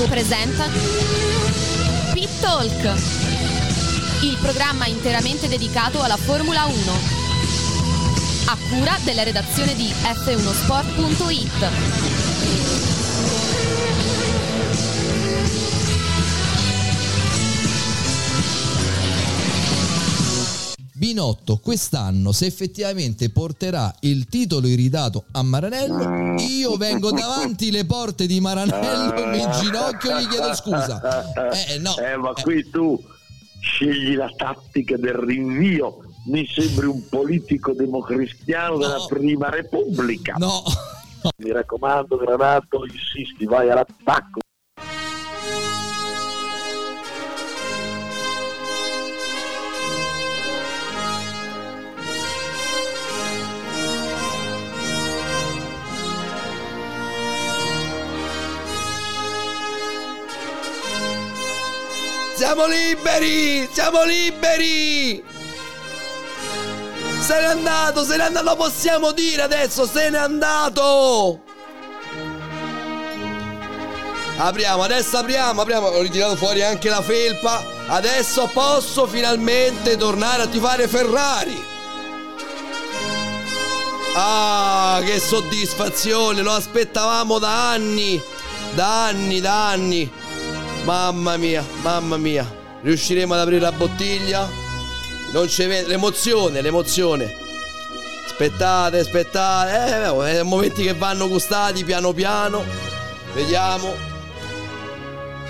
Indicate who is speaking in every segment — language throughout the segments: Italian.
Speaker 1: Granato presenta Pit Talk, il programma interamente dedicato alla Formula 1. A cura della redazione di f1sport.it.
Speaker 2: Binotto quest'anno se effettivamente porterà il titolo iridato a Maranello, io vengo davanti le porte di Maranello, mi ginocchio e gli chiedo scusa. Eh, no.
Speaker 3: Eh, ma qui tu scegli la tattica del rinvio. Mi sembri un politico democristiano della
Speaker 2: No.
Speaker 3: prima repubblica.
Speaker 2: No,
Speaker 3: Mi raccomando, Granato, insisti, vai all'attacco.
Speaker 2: Siamo liberi, siamo liberi. Se n'è andato, se n'è andato, lo possiamo dire adesso, se n'è andato. Apriamo, adesso apriamo, apriamo, ho ritirato fuori anche la felpa. Adesso posso finalmente tornare a tifare Ferrari. Ah, che soddisfazione, lo aspettavamo da anni, da anni, da anni. Mamma mia, mamma mia. Riusciremo ad aprire la bottiglia? Non vede, l'emozione, l'emozione. Aspettate, aspettate, eh, eh, momenti che vanno gustati piano piano. Vediamo.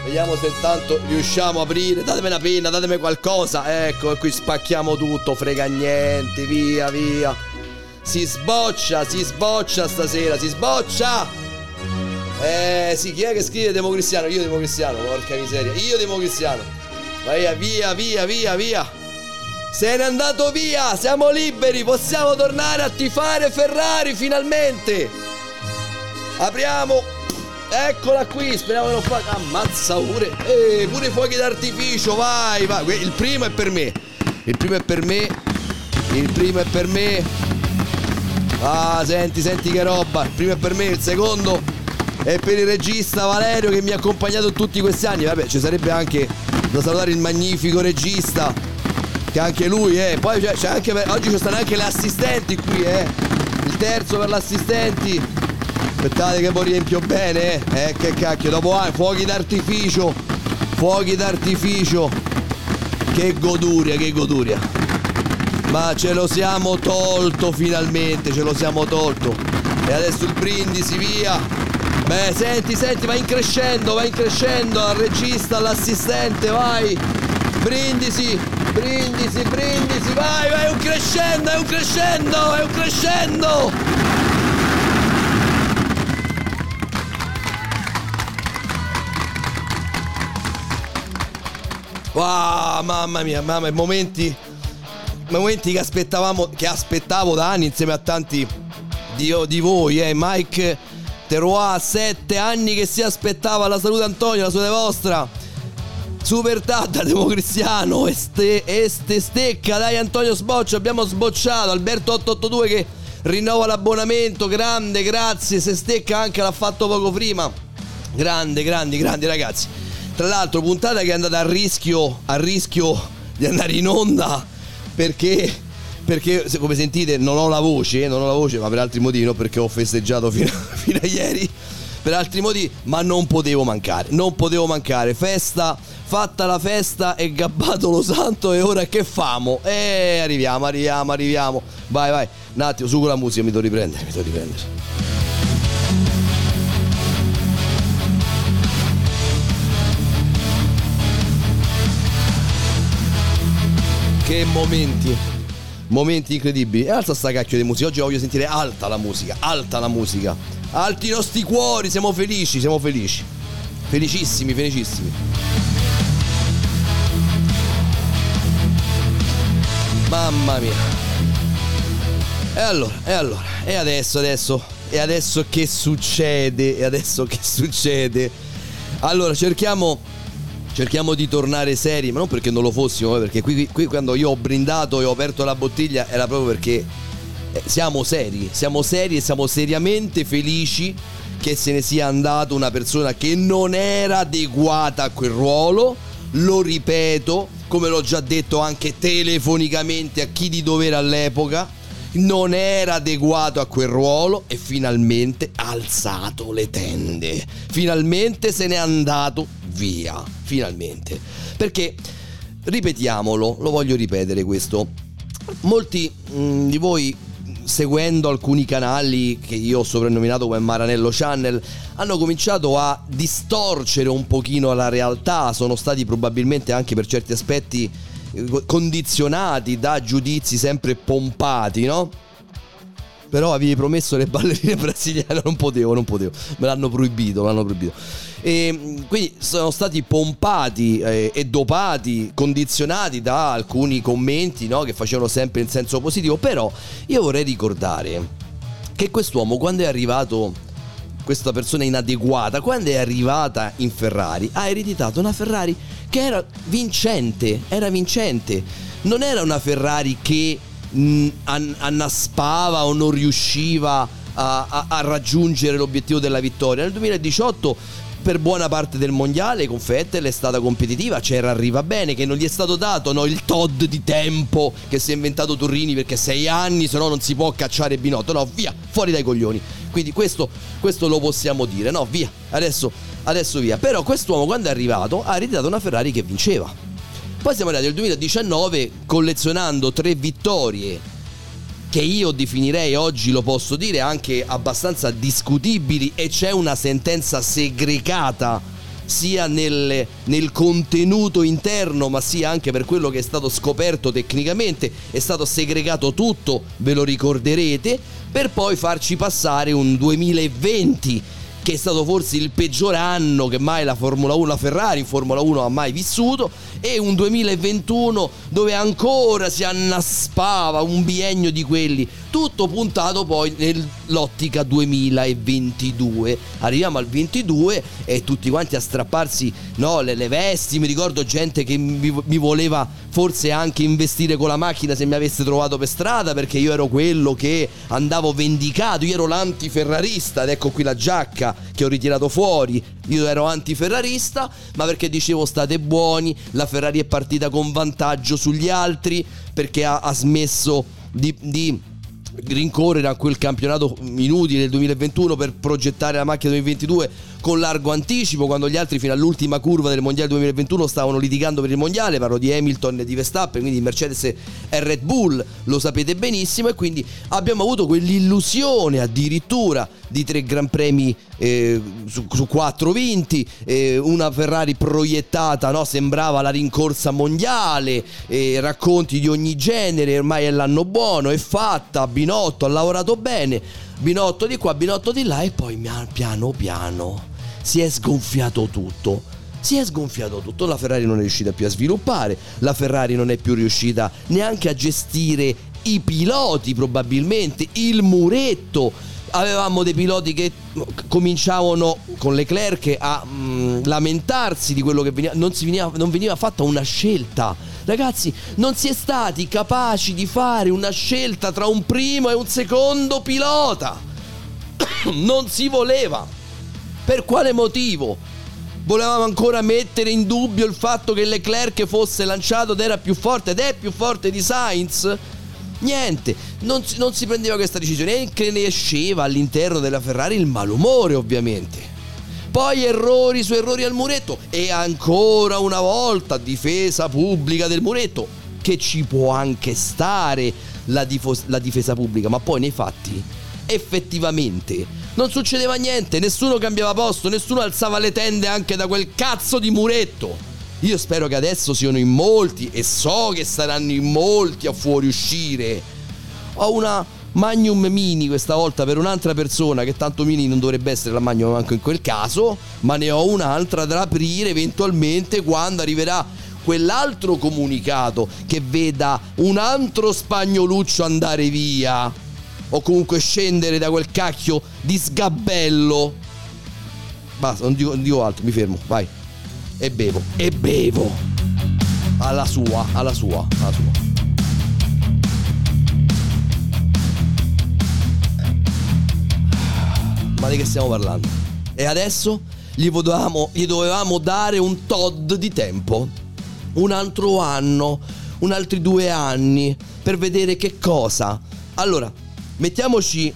Speaker 2: Vediamo se intanto riusciamo a aprire. Datemi una penna, datemi qualcosa. Ecco, e qui spacchiamo tutto, frega niente, via, via. Si sboccia, si sboccia stasera, si sboccia! Eh, sì, chi è che scrive democristiano? Io democristiano, porca miseria. Io democristiano. Via, via, via, via, via. Se n'è andato via, siamo liberi, possiamo tornare a tifare Ferrari finalmente. Apriamo. Eccola qui, speriamo che non fa. Ammazza pure. Eh, pure i fuochi d'artificio, vai, vai. Il primo è per me. Il primo è per me. Il primo è per me. Ah, senti, senti che roba. Il primo è per me, il secondo è per il regista Valerio che mi ha accompagnato tutti questi anni. Vabbè, ci sarebbe anche da salutare il magnifico regista. Che anche lui, eh. Poi c'è, c'è anche. Oggi ci stanno anche le assistenti qui, eh. Il terzo per le assistenti. Aspettate che poi riempio bene, eh. Eh, che cacchio, dopo anni, fuochi d'artificio. Fuochi d'artificio. Che goduria, che goduria. Ma ce lo siamo tolto finalmente, ce lo siamo tolto. E adesso il brindisi, via. Beh, senti, senti, va in crescendo, va in crescendo, al regista, all'assistente, vai. Brindisi, brindisi, brindisi, vai, vai, è un crescendo, è un crescendo, è un crescendo. Wow, mamma mia, mamma mia, momenti momenti che aspettavamo che aspettavo da anni insieme a tanti di, di voi, eh. Mike Teroa, sette anni che si aspettava la salute Antonio, la salute vostra. Super Tata, democristiano, este, este stecca, dai Antonio Sboccia, abbiamo sbocciato, Alberto 882 che rinnova l'abbonamento, grande, grazie, se stecca anche l'ha fatto poco prima. Grande, grandi, grandi ragazzi. Tra l'altro, puntata che è andata a rischio, a rischio di andare in onda perché, perché come sentite non ho la voce, non ho la voce, ma per altri motivi, non perché ho festeggiato fino, fino a ieri, per altri motivi, ma non potevo mancare, non potevo mancare. Festa, fatta la festa e gabbato lo santo e ora che famo? E arriviamo, arriviamo, arriviamo. Vai, vai, un attimo, su con la musica, mi devo riprendere, mi devo riprendere. Che momenti. Momenti incredibili. E alza sta cacchio di musica. Oggi voglio sentire alta la musica, alta la musica. Alti i nostri cuori, siamo felici, siamo felici. Felicissimi, felicissimi. Mamma mia. E allora, e allora, e adesso, adesso, e adesso che succede? E adesso che succede? Allora, cerchiamo cerchiamo di tornare seri, ma non perché non lo fossimo, eh, perché qui, qui, quando io ho brindato e ho aperto la bottiglia era proprio perché eh, siamo seri, siamo seri e siamo seriamente felici che se ne sia andata una persona che non era adeguata a quel ruolo, lo ripeto, come l'ho già detto anche telefonicamente a chi di dovere all'epoca, non era adeguato a quel ruolo e finalmente ha alzato le tende. Finalmente se n'è andato via. Finalmente. Perché, ripetiamolo, lo voglio ripetere questo. Molti mh, mm, di voi seguendo alcuni canali che io ho soprannominato come Maranello Channel, hanno cominciato a distorcere un pochino la realtà, sono stati probabilmente anche per certi aspetti condizionati da giudizi sempre pompati, no? Però avevi promesso le ballerine brasiliane, non potevo, non potevo, me l'hanno proibito, me l'hanno proibito. E quindi sono stati pompati eh, e dopati, condizionati da alcuni commenti no, che facevano sempre in senso positivo. Però io vorrei ricordare che quest'uomo quando è arrivato questa persona inadeguata, quando è arrivata in Ferrari, ha ereditato una Ferrari che era vincente, era vincente. Non era una Ferrari che mh, annaspava o non riusciva a, a, a, raggiungere l'obiettivo della vittoria. Nel 2018 per buona parte del mondiale con Vettel è stata competitiva, c'era arriva bene, che non gli è stato dato no, il Todd di tempo che si è inventato Turrini perché sei anni, se no non si può cacciare Binotto, no, via, fuori dai coglioni. Quindi questo, questo lo possiamo dire, no, via, adesso, adesso via. Però quest'uomo quando è arrivato ha ritirato una Ferrari che vinceva. Poi siamo arrivati al 2019 collezionando tre vittorie che io definirei oggi, lo posso dire, anche abbastanza discutibili e c'è una sentenza segregata sia nel, nel, contenuto interno ma sia anche per quello che è stato scoperto tecnicamente, è stato segregato tutto, ve lo ricorderete, per poi farci passare un 2020 che è stato forse il peggior anno che mai la Formula 1, la Ferrari in Formula 1 ha mai vissuto, e un 2021 dove ancora si annaspava un biennio di quelli, tutto puntato poi nell'ottica 2022. Arriviamo al 22 e tutti quanti a strapparsi no, le, le, vesti, mi ricordo gente che mi, mi voleva forse anche investire con la macchina se mi avesse trovato per strada perché io ero quello che andavo vendicato, io ero l'antiferrarista ed ecco qui la giacca che ho ritirato fuori, io ero antiferrarista ma perché dicevo state buoni, la Ferrari è partita con vantaggio sugli altri perché ha, ha smesso di, di rincorrere a quel campionato inutile del 2021 per progettare la macchina 2022 con largo anticipo quando gli altri fino all'ultima curva del mondiale 2021 stavano litigando per il mondiale parlo di Hamilton e di Verstappen quindi Mercedes e Red Bull lo sapete benissimo e quindi abbiamo avuto quell'illusione addirittura di tre gran premi eh, su, su, quattro vinti eh, una Ferrari proiettata no? sembrava la rincorsa mondiale eh, racconti di ogni genere ormai è l'anno buono è fatta Binotto ha lavorato bene Binotto di qua Binotto di là e poi piano piano si è sgonfiato tutto. Si è sgonfiato tutto, la Ferrari non è riuscita più a sviluppare, la Ferrari non è più riuscita neanche a gestire i piloti probabilmente, il muretto. Avevamo dei piloti che cominciavano con Leclerc a mm, lamentarsi di quello che veniva non, veniva, non veniva fatta una scelta. Ragazzi, non si è stati capaci di fare una scelta tra un primo e un secondo pilota. non si voleva. Per quale motivo? Volevamo ancora mettere in dubbio il fatto che Leclerc fosse lanciato ed era più forte ed è più forte di Sainz? Niente, non si, non si prendeva questa decisione e che ne esceva all'interno della Ferrari il malumore ovviamente. Poi errori su errori al muretto e ancora una volta difesa pubblica del muretto, che ci può anche stare la, difo- la difesa pubblica, ma poi nei fatti effettivamente non succedeva niente, nessuno cambiava posto, nessuno alzava le tende anche da quel cazzo di muretto. Io spero che adesso siano in molti e so che saranno in molti a fuoriuscire. Ho una Magnum Mini questa volta per un'altra persona che tanto Mini non dovrebbe essere la Magnum anche in quel caso, ma ne ho un'altra da aprire eventualmente quando arriverà quell'altro comunicato che veda un altro spagnoluccio andare via o comunque scendere da quel cacchio di sgabello. Basta, non dico, non dico altro, mi fermo, vai. E bevo, e bevo. Alla sua, alla sua, alla sua. Ma di che stiamo parlando? E adesso gli dovevamo, gli dovevamo dare un Todd di tempo. Un altro anno, un altri due anni, per vedere che cosa. Allora, mettiamoci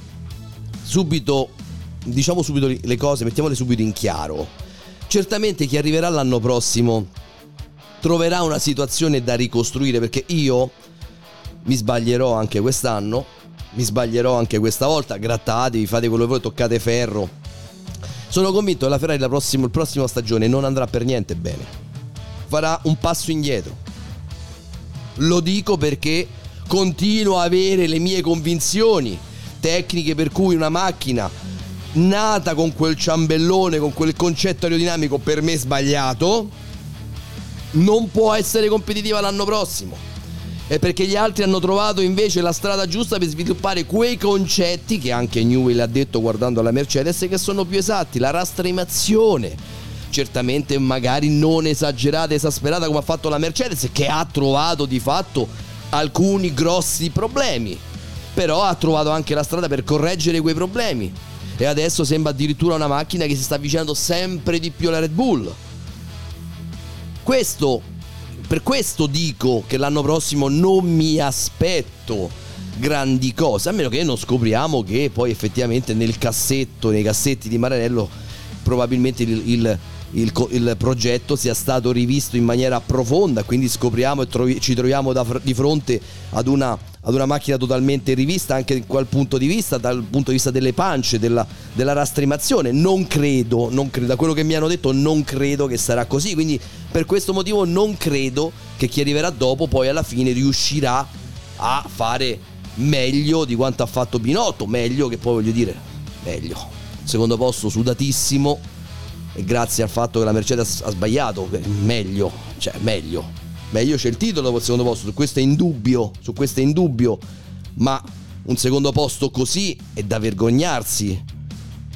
Speaker 2: subito, diciamo subito le cose, mettiamole subito in chiaro. Certamente chi arriverà l'anno prossimo troverà una situazione da ricostruire perché io mi sbaglierò anche quest'anno mi sbaglierò anche questa volta, grattatevi, fate quello che voi, toccate ferro. Sono convinto che la Ferrari la prossima, la prossima stagione non andrà per niente bene. Farà un passo indietro. Lo dico perché continuo a avere le mie convinzioni tecniche per cui una macchina nata con quel ciambellone, con quel concetto aerodinamico per me sbagliato, non può essere competitiva l'anno prossimo è perché gli altri hanno trovato invece la strada giusta per sviluppare quei concetti che anche Newell ha detto guardando la Mercedes che sono più esatti, la rastremazione. Certamente magari non esagerata, esasperata come ha fatto la Mercedes che ha trovato di fatto alcuni grossi problemi. Però ha trovato anche la strada per correggere quei problemi. E adesso sembra addirittura una macchina che si sta avvicinando sempre di più alla Red Bull. Questo per questo dico che l'anno prossimo non mi aspetto grandi cose, a meno che non scopriamo che poi effettivamente nel cassetto, nei cassetti di Maranello, probabilmente il, il, il, il progetto sia stato rivisto in maniera profonda, quindi scopriamo e trovi, ci troviamo da, di fronte ad una ad una macchina totalmente rivista anche da quel punto di vista, dal punto di vista delle pance, della, della rastremazione. Non credo, non credo, da quello che mi hanno detto non credo che sarà così, quindi per questo motivo non credo che chi arriverà dopo poi alla fine riuscirà a fare meglio di quanto ha fatto Binotto, meglio che poi voglio dire, meglio. Secondo posto sudatissimo e grazie al fatto che la Mercedes ha sbagliato, meglio, cioè meglio Beh, c'è il titolo dopo il secondo posto, su questo è indubbio, su questo è indubbio, ma un secondo posto così è da vergognarsi.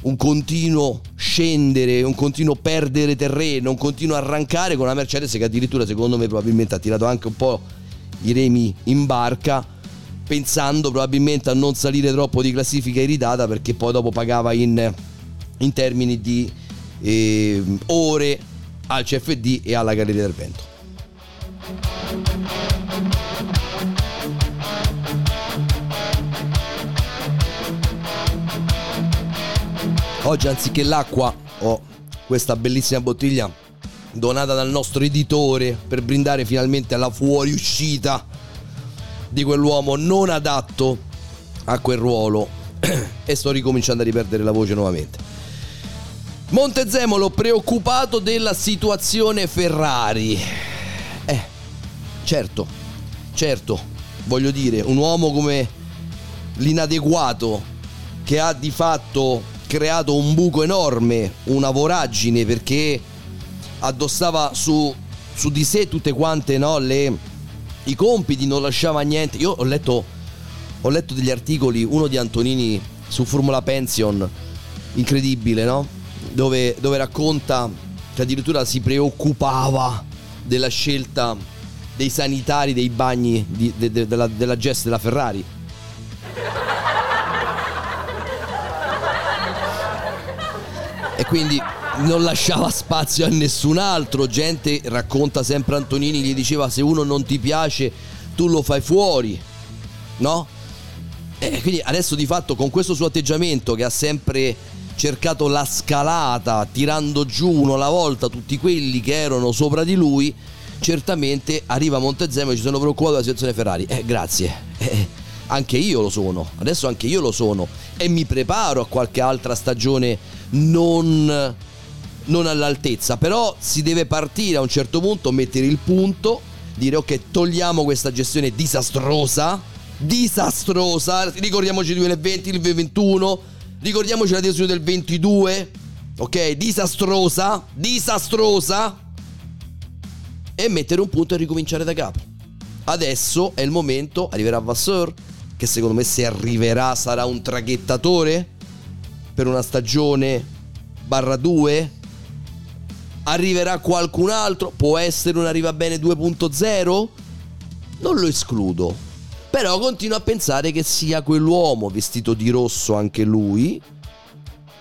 Speaker 2: Un continuo scendere, un continuo perdere terreno, un continuo arrancare con una Mercedes che addirittura secondo me probabilmente ha tirato anche un po' i remi in barca pensando probabilmente a non salire troppo di classifica iritata perché poi dopo pagava in, in termini di eh, ore al CFD e alla Galleria del Vento. Oggi anziché l'acqua ho questa bellissima bottiglia donata dal nostro editore per brindare finalmente alla fuoriuscita di quell'uomo non adatto a quel ruolo e sto ricominciando a riperdere la voce nuovamente. Montezemolo preoccupato della situazione Ferrari. Eh, certo, certo, voglio dire, un uomo come l'inadeguato che ha di fatto creato un buco enorme, una voragine perché addossava su, su di sé tutte quante no, le, i compiti, non lasciava niente. Io ho letto, ho letto degli articoli, uno di Antonini su Formula Pension, incredibile, no? Dove, dove racconta che addirittura si preoccupava della scelta dei sanitari dei bagni di, de, de, della, della gesta della Ferrari e quindi non lasciava spazio a nessun altro. Gente racconta sempre Antonini, gli diceva se uno non ti piace tu lo fai fuori, no? E quindi adesso di fatto con questo suo atteggiamento che ha sempre cercato la scalata, tirando giù uno alla volta tutti quelli che erano sopra di lui, certamente arriva a Montezemolo e ci sono preoccupato della situazione Ferrari. Eh, grazie. Eh, anche io lo sono, adesso anche io lo sono. E mi preparo a qualche altra stagione non non all'altezza, però si deve partire a un certo punto, mettere il punto, dire ok, togliamo questa gestione disastrosa, disastrosa, ricordiamoci il 2020, il 2021, ricordiamoci la decisione del 22, ok, disastrosa, disastrosa, e mettere un punto e ricominciare da capo. Adesso è il momento, arriverà Vasseur, che secondo me se arriverà sarà un traghettatore per una stagione barra 2 arriverà qualcun altro? Può essere un arriva bene 2.0 non lo escludo però continuo a pensare che sia quell'uomo vestito di rosso anche lui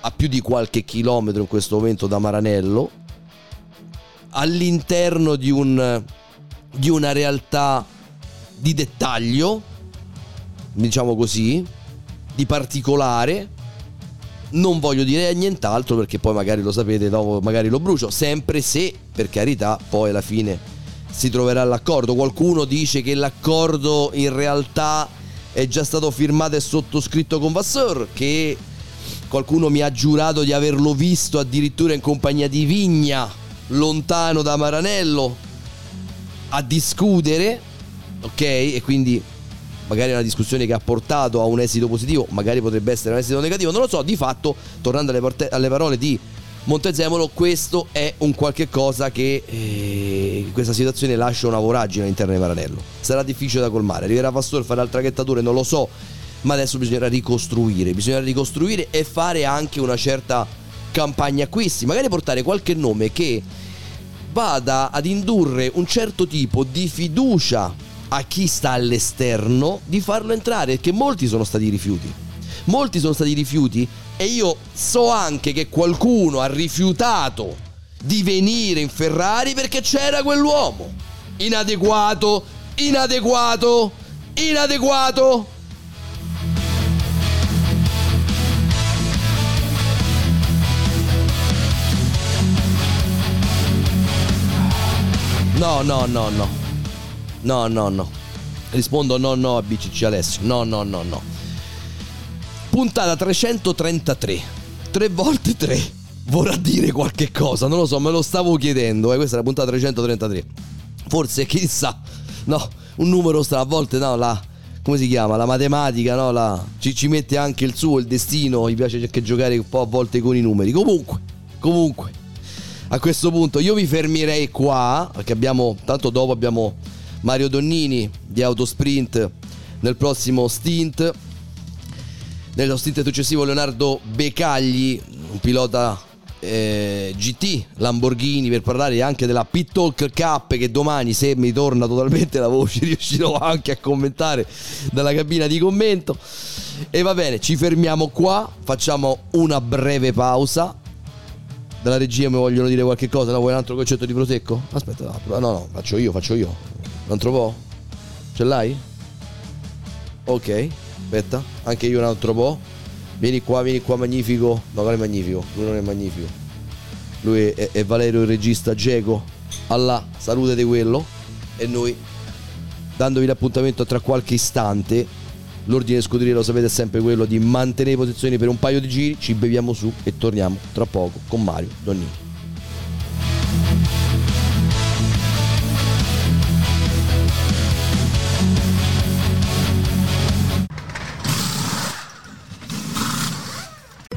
Speaker 2: a più di qualche chilometro in questo momento da Maranello all'interno di un di una realtà di dettaglio diciamo così di particolare. Non voglio dire nient'altro perché poi magari lo sapete, dopo magari lo brucio, sempre se per carità poi alla fine si troverà l'accordo. Qualcuno dice che l'accordo in realtà è già stato firmato e sottoscritto con Vasseur, che qualcuno mi ha giurato di averlo visto addirittura in compagnia di Vigna, lontano da Maranello, a discutere, ok? E quindi magari è una discussione che ha portato a un esito positivo, magari potrebbe essere un esito negativo, non lo so, di fatto, tornando alle, porte- alle parole di Montezemolo, questo è un qualche cosa che eh, questa situazione lascia una voragine all'interno di Maranello. Sarà difficile da colmare, arriverà Pastore a fare altre traghettature, non lo so, ma adesso bisognerà ricostruire, bisognerà ricostruire e fare anche una certa campagna acquisti, magari portare qualche nome che vada ad indurre un certo tipo di fiducia a chi sta all'esterno di farlo entrare, perché molti sono stati rifiuti. Molti sono stati rifiuti e io so anche che qualcuno ha rifiutato di venire in Ferrari perché c'era quell'uomo. Inadeguato, inadeguato, inadeguato. No, no, no, no. No, no, no. Rispondo no, no a BCC Alessio. No, no, no, no. Puntata 333. 3 volte 3. Vorrà dire qualche cosa, non lo so, me lo stavo chiedendo. Eh. Questa è la puntata 333. Forse, chissà. No, un numero sta a volte, no, la... Come si chiama? La matematica, no? La, ci, ci mette anche il suo, il destino. Gli piace anche giocare un po' a volte con i numeri. Comunque, comunque. A questo punto io mi fermerei qua, perché abbiamo, tanto dopo abbiamo Mario Donnini di Autosprint nel prossimo stint. Nello stint successivo Leonardo Becagli, un pilota eh, GT Lamborghini per parlare anche della Pit Talk Cup che domani se mi torna totalmente la voce riuscirò anche a commentare dalla cabina di commento. E va bene ci fermiamo qua facciamo una breve pausa. Dalla regia mi vogliono dire qualche cosa no vuoi un altro concetto di prosecco? Aspetta no no faccio io faccio io. Un altro po'? Ce l'hai? Ok, aspetta, anche io un altro po'. Vieni qua, vieni qua, magnifico. No, quale magnifico? Lui non è magnifico. Lui è, è Valerio il regista Geco. Allah, salute di quello. E noi, dandovi l'appuntamento tra qualche istante, l'ordine scuderia lo sapete è sempre quello di mantenere posizioni per un paio di giri, ci beviamo su e torniamo tra poco con Mario Donnini.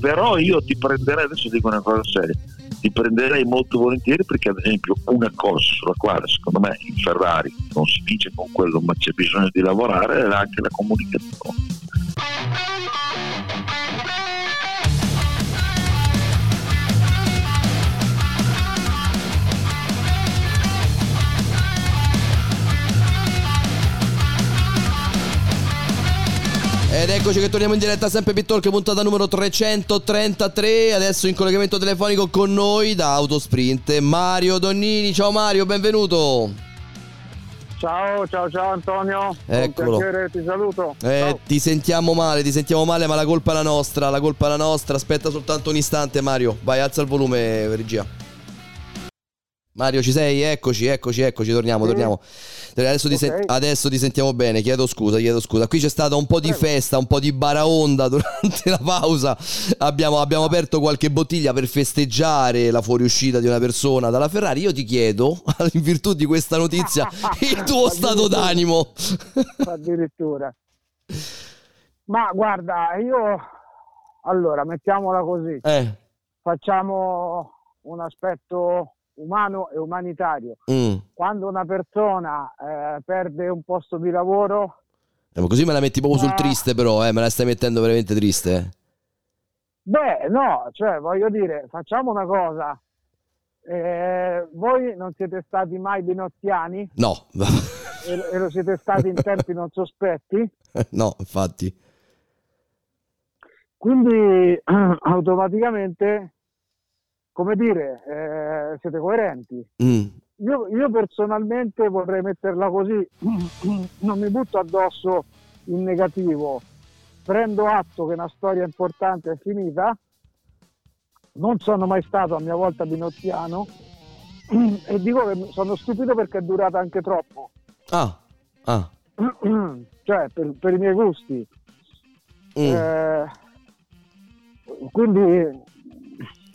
Speaker 3: Però io ti prenderei, adesso dico una cosa seria, ti prenderei molto volentieri perché ad esempio una cosa sulla quale secondo me in Ferrari non si dice con quello ma c'è bisogno di lavorare è anche la comunicazione.
Speaker 2: Ed eccoci che torniamo in diretta sempre Pit Talk puntata numero 333 Adesso in collegamento telefonico con noi da Autosprint Mario Donnini Ciao Mario, benvenuto
Speaker 4: Ciao, ciao, ciao Antonio.
Speaker 2: Eccolo.
Speaker 4: Con piacere ti saluto.
Speaker 2: eh. Ti sentiamo male, ti sentiamo male ma la colpa è la nostra La colpa è la nostra, aspetta soltanto un istante Mario Vai, alza il volume regia Mario ci sei? Eccoci, eccoci, eccoci, torniamo,
Speaker 4: Sì.
Speaker 2: torniamo. Adesso ti, sen- adesso ti sentiamo bene, chiedo scusa, chiedo scusa. Qui c'è stata un po' di festa, un po' di baraonda durante la pausa. Abbiamo, abbiamo aperto qualche bottiglia per festeggiare la fuoriuscita di una persona dalla Ferrari. Io ti chiedo, in virtù di questa notizia, il tuo stato d'animo.
Speaker 4: Addirittura. Ma guarda, io allora mettiamola così.
Speaker 2: Eh,
Speaker 4: Facciamo un aspetto umano e umanitario.
Speaker 2: mm.
Speaker 4: Quando una persona eh, perde un posto di lavoro,
Speaker 2: Eh, così me la metti proprio sul
Speaker 4: Ma-
Speaker 2: triste però, eh, me la stai mettendo veramente triste. eh.
Speaker 4: beh, no, cioè voglio dire, facciamo una cosa. Eh, voi non siete stati mai binottiani
Speaker 2: No,
Speaker 4: e, e lo siete stati in tempi non sospetti?
Speaker 2: no, infatti.
Speaker 4: Quindi automaticamente, come dire, eh, siete coerenti.
Speaker 2: Mm.
Speaker 4: Io, io personalmente vorrei metterla così, non mi butto addosso in negativo, prendo atto che una storia importante è finita, non sono mai stato a mia volta binottiano e dico che sono stupito perché è durata anche troppo,
Speaker 2: Ah, ah.
Speaker 4: cioè per, per i miei gusti.
Speaker 2: Mm.
Speaker 4: Eh, quindi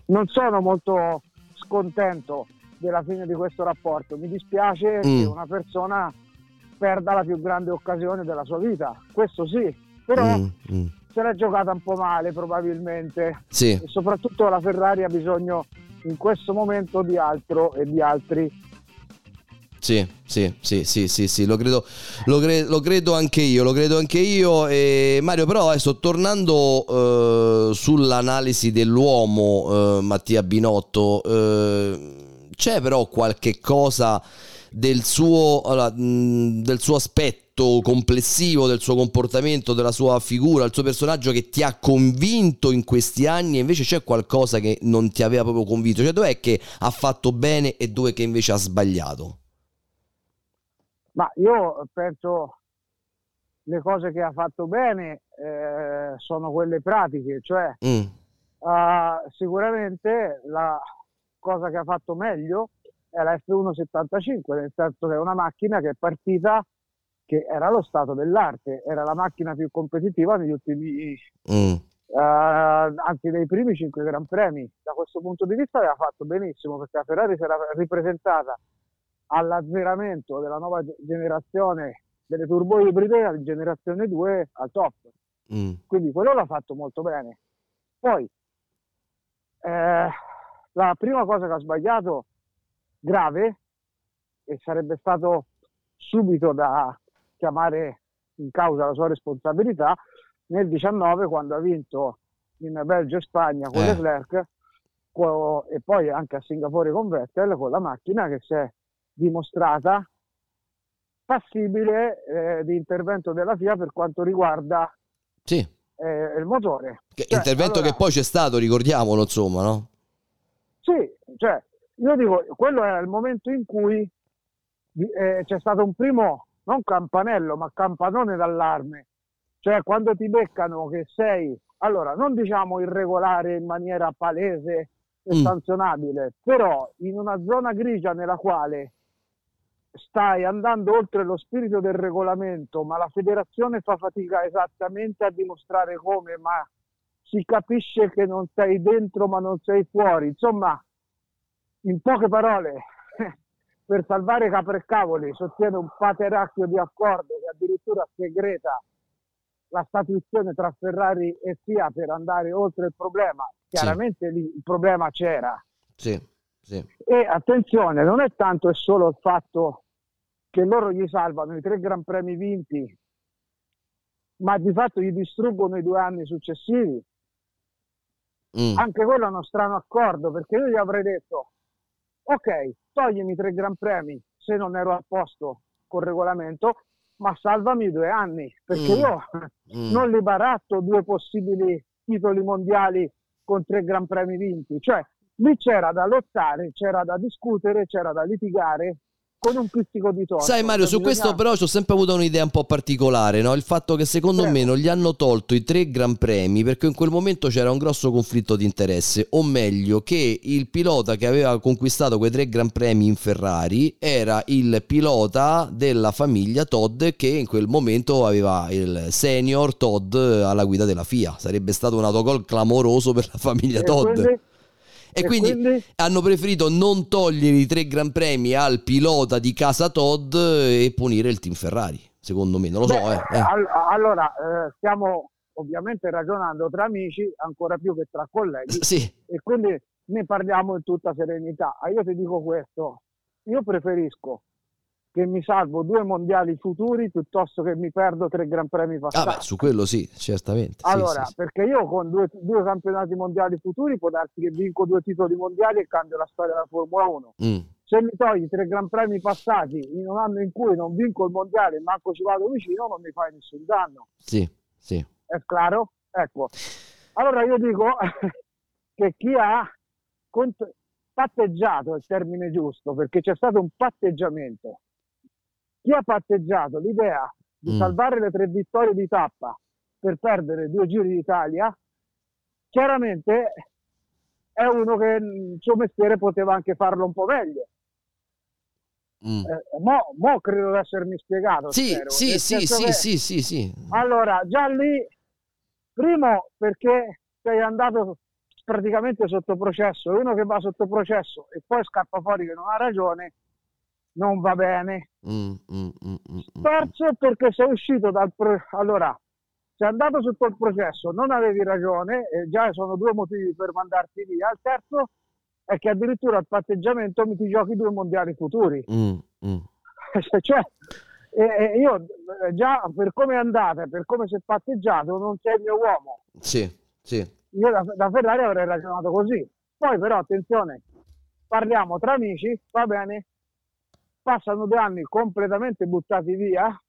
Speaker 4: non sono molto scontento della fine di questo rapporto. Mi dispiace che
Speaker 2: Mm.
Speaker 4: una persona perda la più grande occasione della sua vita, questo sì, però
Speaker 2: Mm, mm.
Speaker 4: se l'è giocata un po' male probabilmente
Speaker 2: Sì.
Speaker 4: e soprattutto la Ferrari ha bisogno in questo momento di altro e di altri.
Speaker 2: Sì, sì, sì, sì, sì, sì, lo credo, lo, cre- lo credo anche io, lo credo anche io. E Mario, però adesso tornando eh, sull'analisi dell'uomo, eh, Mattia Binotto, eh, c'è però qualche cosa del suo, allora, mh, del suo aspetto complessivo, del suo comportamento, della sua figura, il suo personaggio che ti ha convinto in questi anni e invece c'è qualcosa che non ti aveva proprio convinto? Cioè dov'è che ha fatto bene e dove che invece ha sbagliato?
Speaker 4: Ma io penso le cose che ha fatto bene eh, sono quelle pratiche, cioè
Speaker 2: Mm.
Speaker 4: Ah, sicuramente la cosa che ha fatto meglio è la F175, nel senso che è una macchina che è partita che era lo stato dell'arte, era la macchina più competitiva negli ultimi,
Speaker 2: Mm.
Speaker 4: eh, anzi nei primi cinque Gran Premi. Da questo punto di vista aveva fatto benissimo perché la Ferrari si era ripresentata all'azzeramento della nuova ge- generazione delle turbo ibride, la generazione 2 al top
Speaker 2: Mm.
Speaker 4: quindi quello l'ha fatto molto bene. Poi, eh, la prima cosa che ha sbagliato, grave, e sarebbe stato subito da chiamare in causa la sua responsabilità, nel 19 quando ha vinto in Belgio e Spagna con
Speaker 2: Eh.
Speaker 4: Leclerc e poi anche a Singapore con Vettel con la macchina che si è dimostrata passibile eh, di intervento della FIA per quanto riguarda
Speaker 2: Sì,
Speaker 4: eh, il motore.
Speaker 2: che-
Speaker 4: Cioè,
Speaker 2: intervento
Speaker 4: allora-
Speaker 2: che poi c'è stato, ricordiamolo, insomma, no?
Speaker 4: Sì, cioè, io dico, quello era il momento in cui eh, c'è stato un primo, non campanello, ma campanone d'allarme. Cioè, quando ti beccano che sei, allora, non diciamo irregolare in maniera palese e
Speaker 2: Mm.
Speaker 4: sanzionabile, però in una zona grigia nella quale stai andando oltre lo spirito del regolamento, ma la federazione fa fatica esattamente a dimostrare come, ma si capisce che non sei dentro ma non sei fuori. Insomma, in poche parole, per salvare capre e cavoli, sostiene un pateracchio di accordo che addirittura segreta la statuizione tra Ferrari e FIA per andare oltre il problema. Chiaramente lì il problema c'era.
Speaker 2: Sì, sì.
Speaker 4: E attenzione, non è tanto e solo il fatto che loro gli salvano i tre Gran Premi vinti, ma di fatto gli distruggono i due anni successivi.
Speaker 2: Mm.
Speaker 4: Anche quello è uno strano accordo, perché io gli avrei detto, ok, toglimi i tre Gran Premi se non ero a posto col regolamento, ma salvami i due anni, perché
Speaker 2: Mm.
Speaker 4: io
Speaker 2: Mm.
Speaker 4: non li baratto due possibili titoli mondiali con tre Gran Premi vinti. Cioè, lì c'era da lottare, c'era da discutere, c'era da litigare con un pizzico di torto.
Speaker 2: Sai Mario,
Speaker 4: Cioè,
Speaker 2: su questo
Speaker 4: bisogna-
Speaker 2: però ho sempre avuto un'idea un po' particolare, no? il fatto che secondo me non gli hanno tolto i tre Gran Premi perché in quel momento c'era un grosso conflitto di interesse, o meglio che il pilota che aveva conquistato quei tre Gran Premi in Ferrari era il pilota della famiglia Todd che in quel momento aveva il senior Todd alla guida della FIA, sarebbe stato un autogol clamoroso per la famiglia
Speaker 4: E
Speaker 2: Todd.
Speaker 4: quindi-
Speaker 2: E
Speaker 4: e
Speaker 2: quindi,
Speaker 4: quindi?
Speaker 2: hanno preferito non togliere i tre Gran Premi al pilota di casa Todd e punire il team Ferrari. Secondo me, non lo so.
Speaker 4: Beh,
Speaker 2: eh, eh.
Speaker 4: all- allora, eh, stiamo ovviamente ragionando tra amici, ancora più che tra colleghi,
Speaker 2: Sì.
Speaker 4: e quindi ne parliamo in tutta serenità. Ah, io ti dico questo, io preferisco che mi salvo due mondiali futuri piuttosto che mi perdo tre Gran Premi
Speaker 2: Ah,
Speaker 4: passati.
Speaker 2: beh, su quello sì, certamente.
Speaker 4: Allora,
Speaker 2: sì, sì.
Speaker 4: perché io con due, due campionati mondiali futuri può darsi che vinco due titoli mondiali e cambio la storia della Formula 1.
Speaker 2: Mm,
Speaker 4: Se mi togli tre Gran Premi passati in un anno in cui non vinco il mondiale e manco ci vado vicino, non mi fai nessun danno.
Speaker 2: sì, sì.
Speaker 4: È chiaro? Ecco. Allora io dico che chi ha cont- patteggiato è il termine giusto, perché c'è stato un patteggiamento. Chi ha patteggiato l'idea di
Speaker 2: Mm.
Speaker 4: salvare le tre vittorie di tappa per perdere due giri d'Italia, chiaramente è uno che il suo mestiere poteva anche farlo un po' meglio.
Speaker 2: Mm.
Speaker 4: Eh, mo, mo credo di essermi spiegato.
Speaker 2: Sì, sì, sì, sì, sì, sì, sì.
Speaker 4: allora, già lì, primo perché sei andato praticamente sotto processo, e uno che va sotto processo e poi scappa fuori che non ha ragione, non va bene.
Speaker 2: Mm, mm, mm.
Speaker 4: Terzo perché sei uscito dal... Pro- allora, sei andato sotto il processo, non avevi ragione, e già sono due motivi per mandarti via. Il terzo è che addirittura al patteggiamento mi ti giochi due mondiali futuri. Cioè, e- e io eh, già per come è andata, per come si è patteggiato, non sei il mio uomo.
Speaker 2: Sì, sì.
Speaker 4: Io da, da Ferrari avrei ragionato così. Poi però, attenzione, parliamo tra amici, va bene? Passano due anni completamente buttati via,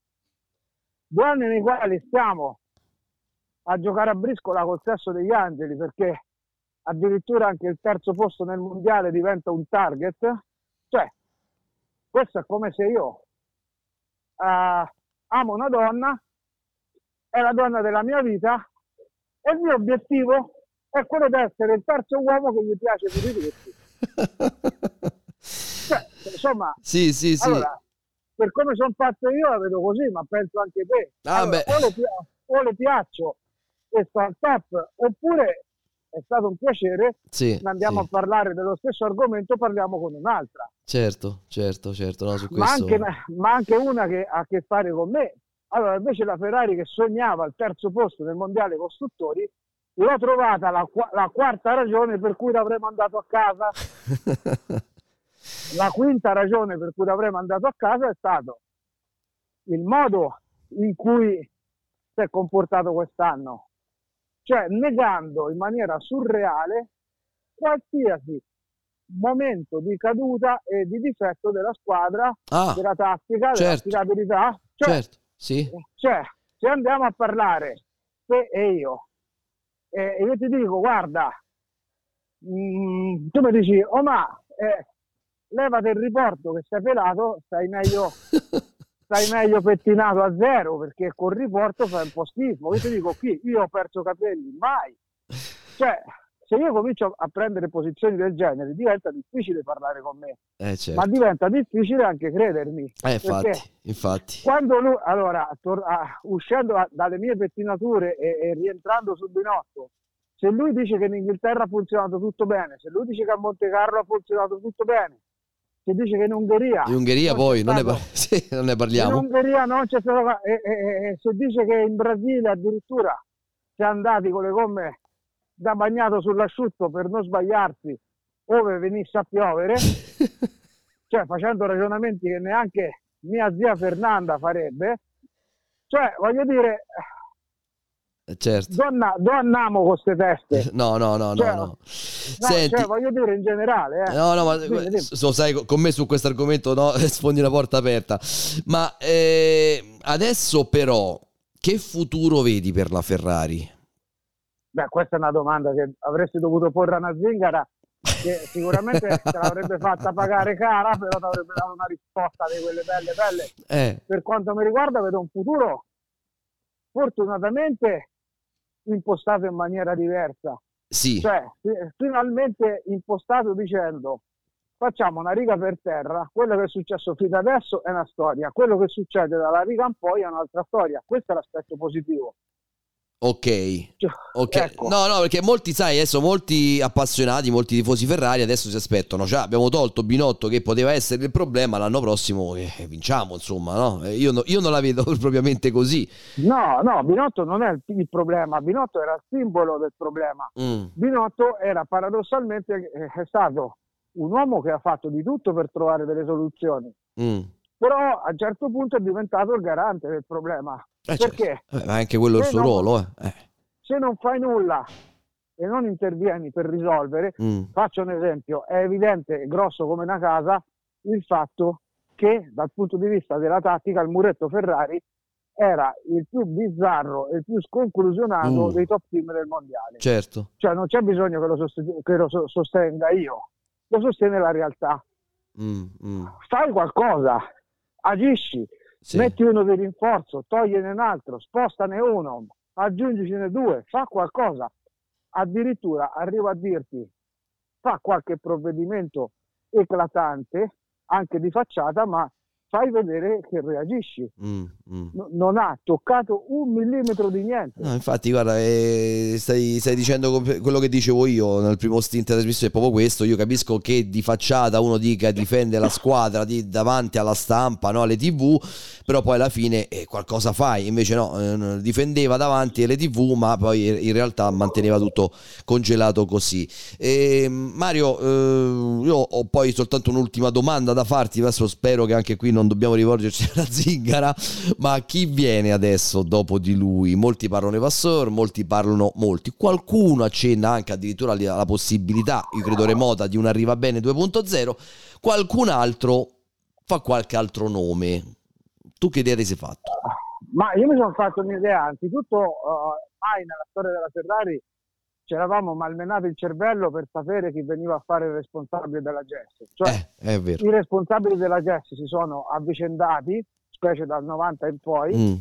Speaker 4: due anni nei quali stiamo a giocare a briscola col sesso degli angeli perché addirittura anche il terzo posto nel mondiale diventa un target. Cioè, questo è come se io eh, amo una donna, è la donna della mia vita e il mio obiettivo è quello di essere il terzo uomo che gli piace più di tutti. Insomma,
Speaker 2: Sì, sì, sì.
Speaker 4: allora, per come sono fatto io la vedo così, ma penso anche te.
Speaker 2: Ah,
Speaker 4: Allora, o, le, o le piaccio e sto al top, oppure è stato un piacere,
Speaker 2: Sì,
Speaker 4: andiamo
Speaker 2: sì.
Speaker 4: a parlare dello stesso argomento, parliamo con un'altra.
Speaker 2: Certo, certo, certo. No,
Speaker 4: Ma anche, ma anche una che ha a che fare con me. Allora, invece la Ferrari che sognava il terzo posto nel mondiale costruttori, l'ho trovata la, la quarta ragione per cui l'avrei mandato a casa. La quinta ragione per cui l'avrei mandato a casa è stato il modo in cui si è comportato quest'anno, cioè negando in maniera surreale qualsiasi momento di caduta e di difetto della squadra,
Speaker 2: Ah,
Speaker 4: della tattica,
Speaker 2: certo.
Speaker 4: dell'affidabilità. Cioè,
Speaker 2: Certo, sì.
Speaker 4: cioè, se andiamo a parlare, te e io, e io ti dico, guarda, mm, tu mi dici, oh ma, eh, levate il riporto che sei pelato, stai meglio, stai meglio pettinato a zero, perché col riporto fai un po' schifo. Io ti dico, qui, io ho perso capelli, mai. Cioè, se io comincio a prendere posizioni del genere, diventa difficile parlare con me,
Speaker 2: Eh, certo.
Speaker 4: ma diventa difficile anche credermi.
Speaker 2: Eh, infatti, infatti.
Speaker 4: quando lui, allora, tor- ah, uscendo a- dalle mie pettinature e, e rientrando sul binotto, se lui dice che in Inghilterra ha funzionato tutto bene, se lui dice che a Monte Carlo ha funzionato tutto bene, se dice che in Ungheria...
Speaker 2: In Ungheria poi non ne parla. sì, non ne
Speaker 4: In
Speaker 2: parliamo.
Speaker 4: Ungheria non c'è stato. E, e- e si dice che in Brasile addirittura si è andati con le gomme da bagnato sull'asciutto per non sbagliarsi ove venisse a piovere, cioè facendo ragionamenti che neanche mia zia Fernanda farebbe. Cioè, voglio dire,
Speaker 2: Certo.
Speaker 4: donna, donnamo con queste teste.
Speaker 2: No, no, no, no,
Speaker 4: Cioè,
Speaker 2: no.
Speaker 4: No,
Speaker 2: Senti,
Speaker 4: cioè, voglio dire in generale. Eh.
Speaker 2: No, no, ma
Speaker 4: Dimmi, dimmi.
Speaker 2: so, sai, con me su questo argomento no, sfondi una porta aperta. Ma eh, adesso però, che futuro vedi per la Ferrari?
Speaker 4: Beh, questa è una domanda che avresti dovuto porre a una zingara che sicuramente te l'avrebbe fatta pagare cara, però ti avrebbe dato una risposta di quelle belle belle.
Speaker 2: Eh,
Speaker 4: Per quanto mi riguarda vedo un futuro fortunatamente impostato in maniera diversa.
Speaker 2: sì,
Speaker 4: Cioè, fi- finalmente impostato dicendo facciamo una riga per terra, quello che è successo fino adesso è una storia, quello che succede dalla riga in poi è un'altra storia. Questo è l'aspetto positivo.
Speaker 2: Ok. Ok,
Speaker 4: ecco.
Speaker 2: no, no, perché molti, sai, adesso molti appassionati, molti tifosi Ferrari adesso si aspettano, cioè abbiamo tolto Binotto che poteva essere il problema, l'anno prossimo eh, vinciamo, insomma, no? Eh, Io, no- io non la vedo propriamente così.
Speaker 4: No, no, Binotto non è il, il problema, Binotto era il simbolo del problema.
Speaker 2: Mm,
Speaker 4: Binotto era paradossalmente eh, è stato un uomo che ha fatto di tutto per trovare delle soluzioni,
Speaker 2: mm.
Speaker 4: però a un certo punto è diventato il garante del problema.
Speaker 2: Eh, certo.
Speaker 4: Perché
Speaker 2: Eh, ma anche quello è il suo
Speaker 4: no-
Speaker 2: ruolo, eh. Eh,
Speaker 4: se non fai nulla e non intervieni per risolvere,
Speaker 2: mm.
Speaker 4: faccio un esempio, è evidente, grosso come una casa, il fatto che dal punto di vista della tattica il muretto Ferrari era il più bizzarro e il più sconclusionato
Speaker 2: Mm.
Speaker 4: dei top team del mondiale.
Speaker 2: Certo.
Speaker 4: Cioè non c'è bisogno che lo, sost- che lo so- sostenga io, lo sostiene la realtà.
Speaker 2: Mm, mm.
Speaker 4: Fai qualcosa, agisci,
Speaker 2: Sì.
Speaker 4: metti uno di rinforzo, togliene un altro, spostane uno, aggiungicene due, fa qualcosa. Addirittura arrivo a dirti, fa qualche provvedimento eclatante, anche di facciata, ma fai vedere che reagisci.
Speaker 2: Mm, mm.
Speaker 4: No- non ha toccato un millimetro di niente.
Speaker 2: No, infatti, guarda, eh, stai, stai dicendo quello che dicevo io nel primo stint della trasmissione, è proprio questo. Io capisco che di facciata uno dica difende la squadra di- davanti alla stampa, no, alle tv, però poi alla fine eh, qualcosa fai. Invece no, eh, difendeva davanti alle tv, ma poi in realtà manteneva tutto congelato così. E, Mario, eh, io ho poi soltanto un'ultima domanda da farti, adesso spero che anche qui non dobbiamo rivolgerci alla zingara, ma chi viene adesso dopo di lui? Molti parlano di Vasseur, molti parlano molti, qualcuno accenna anche addirittura alla possibilità, io credo remota, di un arriva bene 2.0, qualcun altro fa qualche altro nome. Tu che idea ti sei fatto?
Speaker 4: Ma io mi sono fatto un'idea, anzitutto eh, mai nella storia della Ferrari ci eravamo malmenati il cervello per sapere chi veniva a fare il responsabile della GES. Cioè,
Speaker 2: Eh, vero.
Speaker 4: i responsabili della GES si sono avvicendati, specie dal 90 in poi,
Speaker 2: Mm,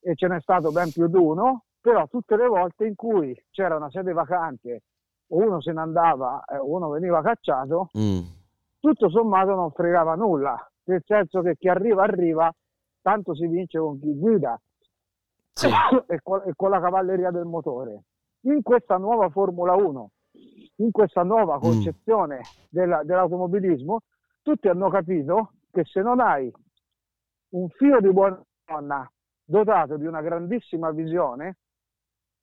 Speaker 4: e ce n'è stato ben più di uno, però tutte le volte in cui c'era una sede vacante uno se ne andava e uno veniva cacciato,
Speaker 2: mm,
Speaker 4: tutto sommato non fregava nulla, nel senso che chi arriva arriva, tanto si vince con chi guida
Speaker 2: sì.
Speaker 4: e, con, e con la cavalleria del motore. In questa nuova Formula 1, in questa nuova concezione della- dell'automobilismo, tutti hanno capito che se non hai un figlio di buona donna dotato di una grandissima visione,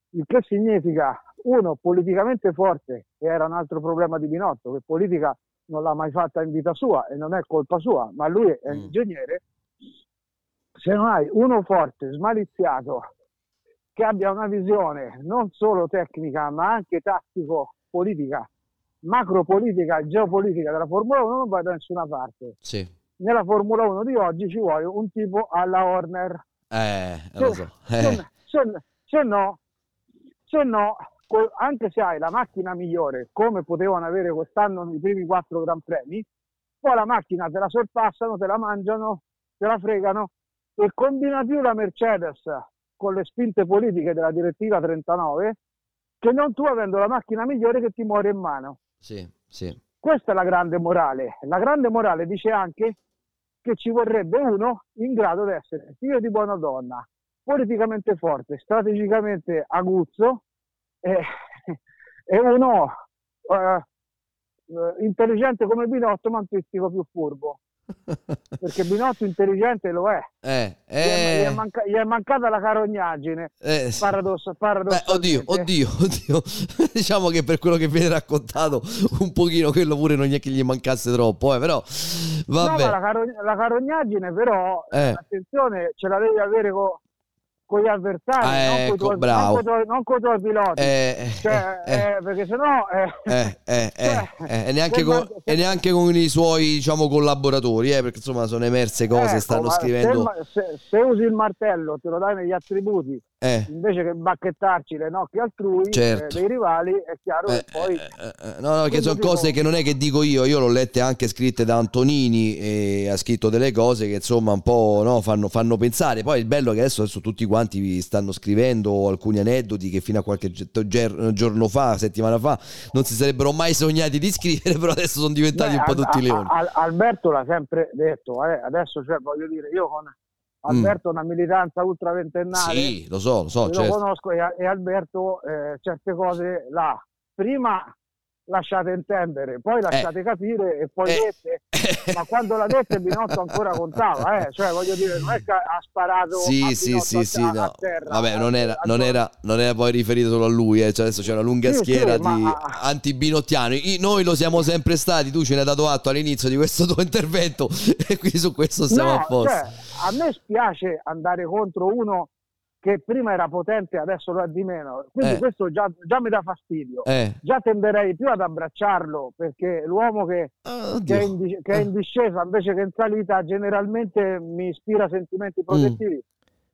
Speaker 4: il che significa uno politicamente forte, e era un altro problema di Binotto, che politica non l'ha mai fatta in vita sua e non è colpa sua, ma lui è
Speaker 2: Mm.
Speaker 4: ingegnere, se non hai uno forte, smaliziato, che abbia una visione non solo tecnica, ma anche tattico-politica, macropolitica e geopolitica della Formula 1, non vai da nessuna parte.
Speaker 2: Sì.
Speaker 4: Nella Formula 1 di oggi ci vuole un tipo alla Horner.
Speaker 2: Eh, lo so.
Speaker 4: Se,
Speaker 2: Eh,
Speaker 4: se- se no, se no, anche se hai la macchina migliore, come potevano avere quest'anno nei primi quattro Gran Premi, poi la macchina te la sorpassano, te la mangiano, te la fregano e combina più la Mercedes con le spinte politiche della direttiva 39 che non tu avendo la macchina migliore che ti muore in mano.
Speaker 2: sì, sì.
Speaker 4: Questa è la grande morale. La grande morale dice anche che ci vorrebbe uno in grado di essere figlio di buona donna, politicamente forte, strategicamente aguzzo e, e uno eh, eh, intelligente come Binotto ma un più furbo. perché Binotto intelligente lo è.
Speaker 2: Eh,
Speaker 4: Gli, è, gli è
Speaker 2: eh.
Speaker 4: manca- gli è mancata la carognaggine.
Speaker 2: Eh, sì.
Speaker 4: Paradosso, paradossalmente.
Speaker 2: oddio, oddio, oddio. diciamo che per quello che viene raccontato, un pochino quello pure non è che gli mancasse troppo, eh, però
Speaker 4: No,
Speaker 2: vabbè.
Speaker 4: ma la, caro- la carognaggine però,
Speaker 2: Eh.
Speaker 4: attenzione, ce la devi avere co- con gli avversari,
Speaker 2: Ah,
Speaker 4: non
Speaker 2: ecco,
Speaker 4: con i tuoi,
Speaker 2: bravo.
Speaker 4: non non coi tuoi piloti.
Speaker 2: Eh,
Speaker 4: Cioè,
Speaker 2: eh,
Speaker 4: eh, perché sennò... eh,
Speaker 2: Eh, eh, eh, eh, e, neanche con, e neanche con i suoi diciamo collaboratori, eh, perché insomma sono emerse cose,
Speaker 4: ecco,
Speaker 2: stanno scrivendo.
Speaker 4: Se, se- se usi il martello, te lo dai negli attributi,
Speaker 2: Eh.
Speaker 4: invece che bacchettarci le nocche altrui,
Speaker 2: Certo.
Speaker 4: eh, dei rivali, è chiaro che poi...
Speaker 2: Eh, No, no, che sono cose che non è che dico io, io l'ho lette anche scritte da Antonini e ha scritto delle cose che insomma un po' no, fanno, fanno pensare. Poi il bello è che adesso, adesso tutti quanti vi stanno scrivendo alcuni aneddoti che fino a qualche ger- giorno fa, settimana fa, non si sarebbero mai sognati di scrivere, però adesso sono diventati
Speaker 4: Beh,
Speaker 2: un po' tutti
Speaker 4: a-
Speaker 2: leoni.
Speaker 4: a- Alberto l'ha sempre detto, eh, adesso cioè, voglio dire, io con Alberto ho una militanza ultra ventennale,
Speaker 2: Mm. Sì, lo so, lo so,
Speaker 4: lo
Speaker 2: certo.
Speaker 4: conosco e, e Alberto eh, certe cose là, prima lasciate intendere, poi lasciate capire e poi
Speaker 2: Eh.
Speaker 4: dette, ma quando l'ha dette Binotto ancora contava, eh, cioè voglio dire, non è che ha sparato
Speaker 2: Sì, sì, sì,
Speaker 4: a-
Speaker 2: sì,
Speaker 4: a,
Speaker 2: no.
Speaker 4: a terra.
Speaker 2: Vabbè, non era, non, era, non era poi riferito solo a lui, eh, cioè adesso c'è una lunga
Speaker 4: Sì,
Speaker 2: schiera
Speaker 4: sì, ma-
Speaker 2: di antibinottiani. I- Noi lo siamo sempre stati, tu ce ne hai dato atto all'inizio di questo tuo intervento e quindi su questo siamo
Speaker 4: No,
Speaker 2: a posto.
Speaker 4: cioè, a me spiace andare contro uno che prima era potente e adesso lo è di meno. Quindi
Speaker 2: Eh.
Speaker 4: questo già, già mi dà fastidio.
Speaker 2: Eh.
Speaker 4: Già tenderei più ad abbracciarlo perché l'uomo che,
Speaker 2: Ah,
Speaker 4: che è, in, che è in discesa invece che in salita generalmente mi ispira sentimenti
Speaker 2: Mm.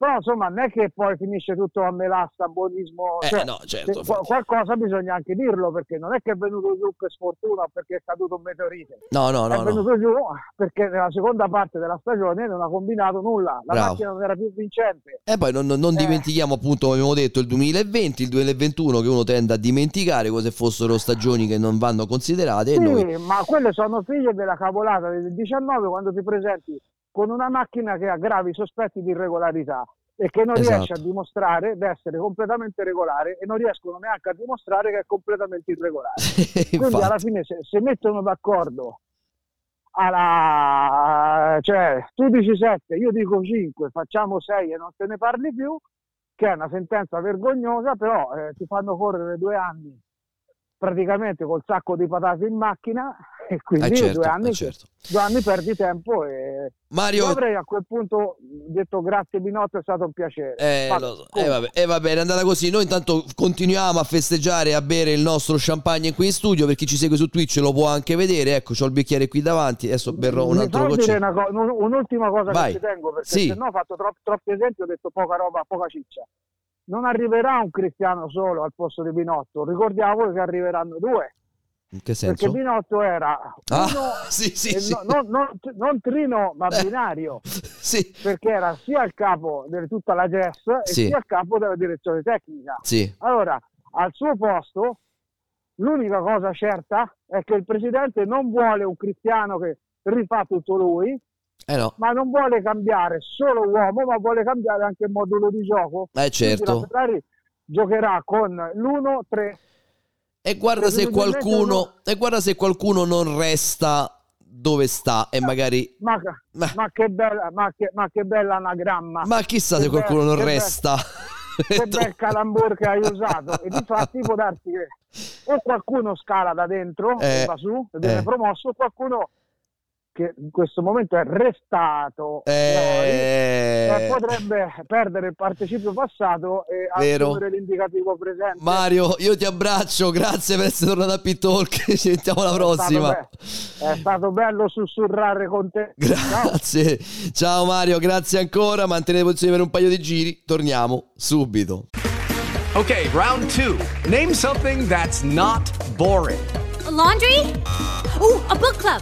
Speaker 4: Però insomma non è che poi finisce tutto a melassa, buonismo.
Speaker 2: Eh,
Speaker 4: cioè,
Speaker 2: no, certo,
Speaker 4: se- qual- qualcosa bisogna anche dirlo perché non è che è venuto giù per sfortuna o perché è caduto un meteorite.
Speaker 2: No, no,
Speaker 4: è
Speaker 2: no, no.
Speaker 4: venuto giù perché nella seconda parte della stagione non ha combinato nulla, la
Speaker 2: Bravo.
Speaker 4: macchina non era più vincente.
Speaker 2: E poi non, non- non dimentichiamo appunto, come abbiamo detto, il 2020, il 2021 che uno tende a dimenticare come se fossero stagioni che non vanno considerate
Speaker 4: Sì,
Speaker 2: noi...
Speaker 4: ma quelle sono figlie della cavolata del 19 quando ti presenti con una macchina che ha gravi sospetti di irregolarità e che non
Speaker 2: Esatto.
Speaker 4: riesce a dimostrare di essere completamente regolare e non riescono neanche a dimostrare che è completamente irregolare. Quindi
Speaker 2: Infatti.
Speaker 4: alla fine se, se mettono d'accordo alla, cioè tu dici 7, io dico 5, facciamo 6 e non te ne parli più, che è una sentenza vergognosa, però eh, ti fanno correre due anni praticamente col sacco di patate in macchina e quindi
Speaker 2: Eh, certo,
Speaker 4: due, anni,
Speaker 2: eh, certo.
Speaker 4: due anni perdi tempo e
Speaker 2: Mario-
Speaker 4: io avrei a quel punto detto grazie Binotto è stato un piacere
Speaker 2: Eh,
Speaker 4: Ma-
Speaker 2: so. Eh, vabbè, eh, va bene, è andata così. Noi intanto continuiamo a festeggiare e a bere il nostro champagne qui in studio. Per chi ci segue su Twitch lo può anche vedere. Ecco, ho il bicchiere qui davanti. Adesso berrò un
Speaker 4: Mi
Speaker 2: altro
Speaker 4: una co- un- un'ultima cosa
Speaker 2: Vai.
Speaker 4: che ci tengo perché
Speaker 2: Sì.
Speaker 4: se no ho fatto tro- troppi esempi ho detto poca roba, poca ciccia non arriverà un cristiano solo al posto di Binotto ricordiamo che arriveranno due
Speaker 2: In che
Speaker 4: perché
Speaker 2: senso?
Speaker 4: Binotto era
Speaker 2: Ah,
Speaker 4: uno
Speaker 2: sì, sì, sì.
Speaker 4: no- no- non, non trino ma
Speaker 2: Eh.
Speaker 4: binario
Speaker 2: Sì.
Speaker 4: perché era sia il capo di tutta la GES e
Speaker 2: Sì.
Speaker 4: sia il capo della direzione tecnica
Speaker 2: Sì.
Speaker 4: allora al suo posto l'unica cosa certa è che il presidente non vuole un cristiano che rifà tutto lui
Speaker 2: Eh no.
Speaker 4: ma non vuole cambiare solo uomo, ma vuole cambiare anche il modulo di gioco.
Speaker 2: Eh, certo.
Speaker 4: Quindi la Ferrari giocherà con l'1-3.
Speaker 2: E guarda se qualcuno. E guarda se qualcuno non resta dove sta e magari.
Speaker 4: Ma, ma che bella, ma che, ma che bella anagramma.
Speaker 2: Ma chissà
Speaker 4: Che
Speaker 2: se qualcuno
Speaker 4: be-
Speaker 2: non resta.
Speaker 4: Che bel calambur che hai usato. E difatti può darsi che o qualcuno scala da dentro
Speaker 2: Eh,
Speaker 4: e va su e viene
Speaker 2: eh.
Speaker 4: promosso, o qualcuno che in questo momento è restato
Speaker 2: Eh.
Speaker 4: eh, potrebbe perdere il participio passato e
Speaker 2: Vero.
Speaker 4: assumere l'indicativo presente.
Speaker 2: Mario, io ti abbraccio. Grazie per essere tornato a Pittalk. Ci sentiamo alla
Speaker 4: È stato
Speaker 2: prossima.
Speaker 4: be- È stato bello sussurrare con te. Ciao.
Speaker 2: Grazie. Ciao Mario, grazie ancora. Mantenete posizione per un paio di giri. Torniamo subito.
Speaker 5: Okay, round two. Name something that's not boring.
Speaker 6: A laundry? Ooh, a book club.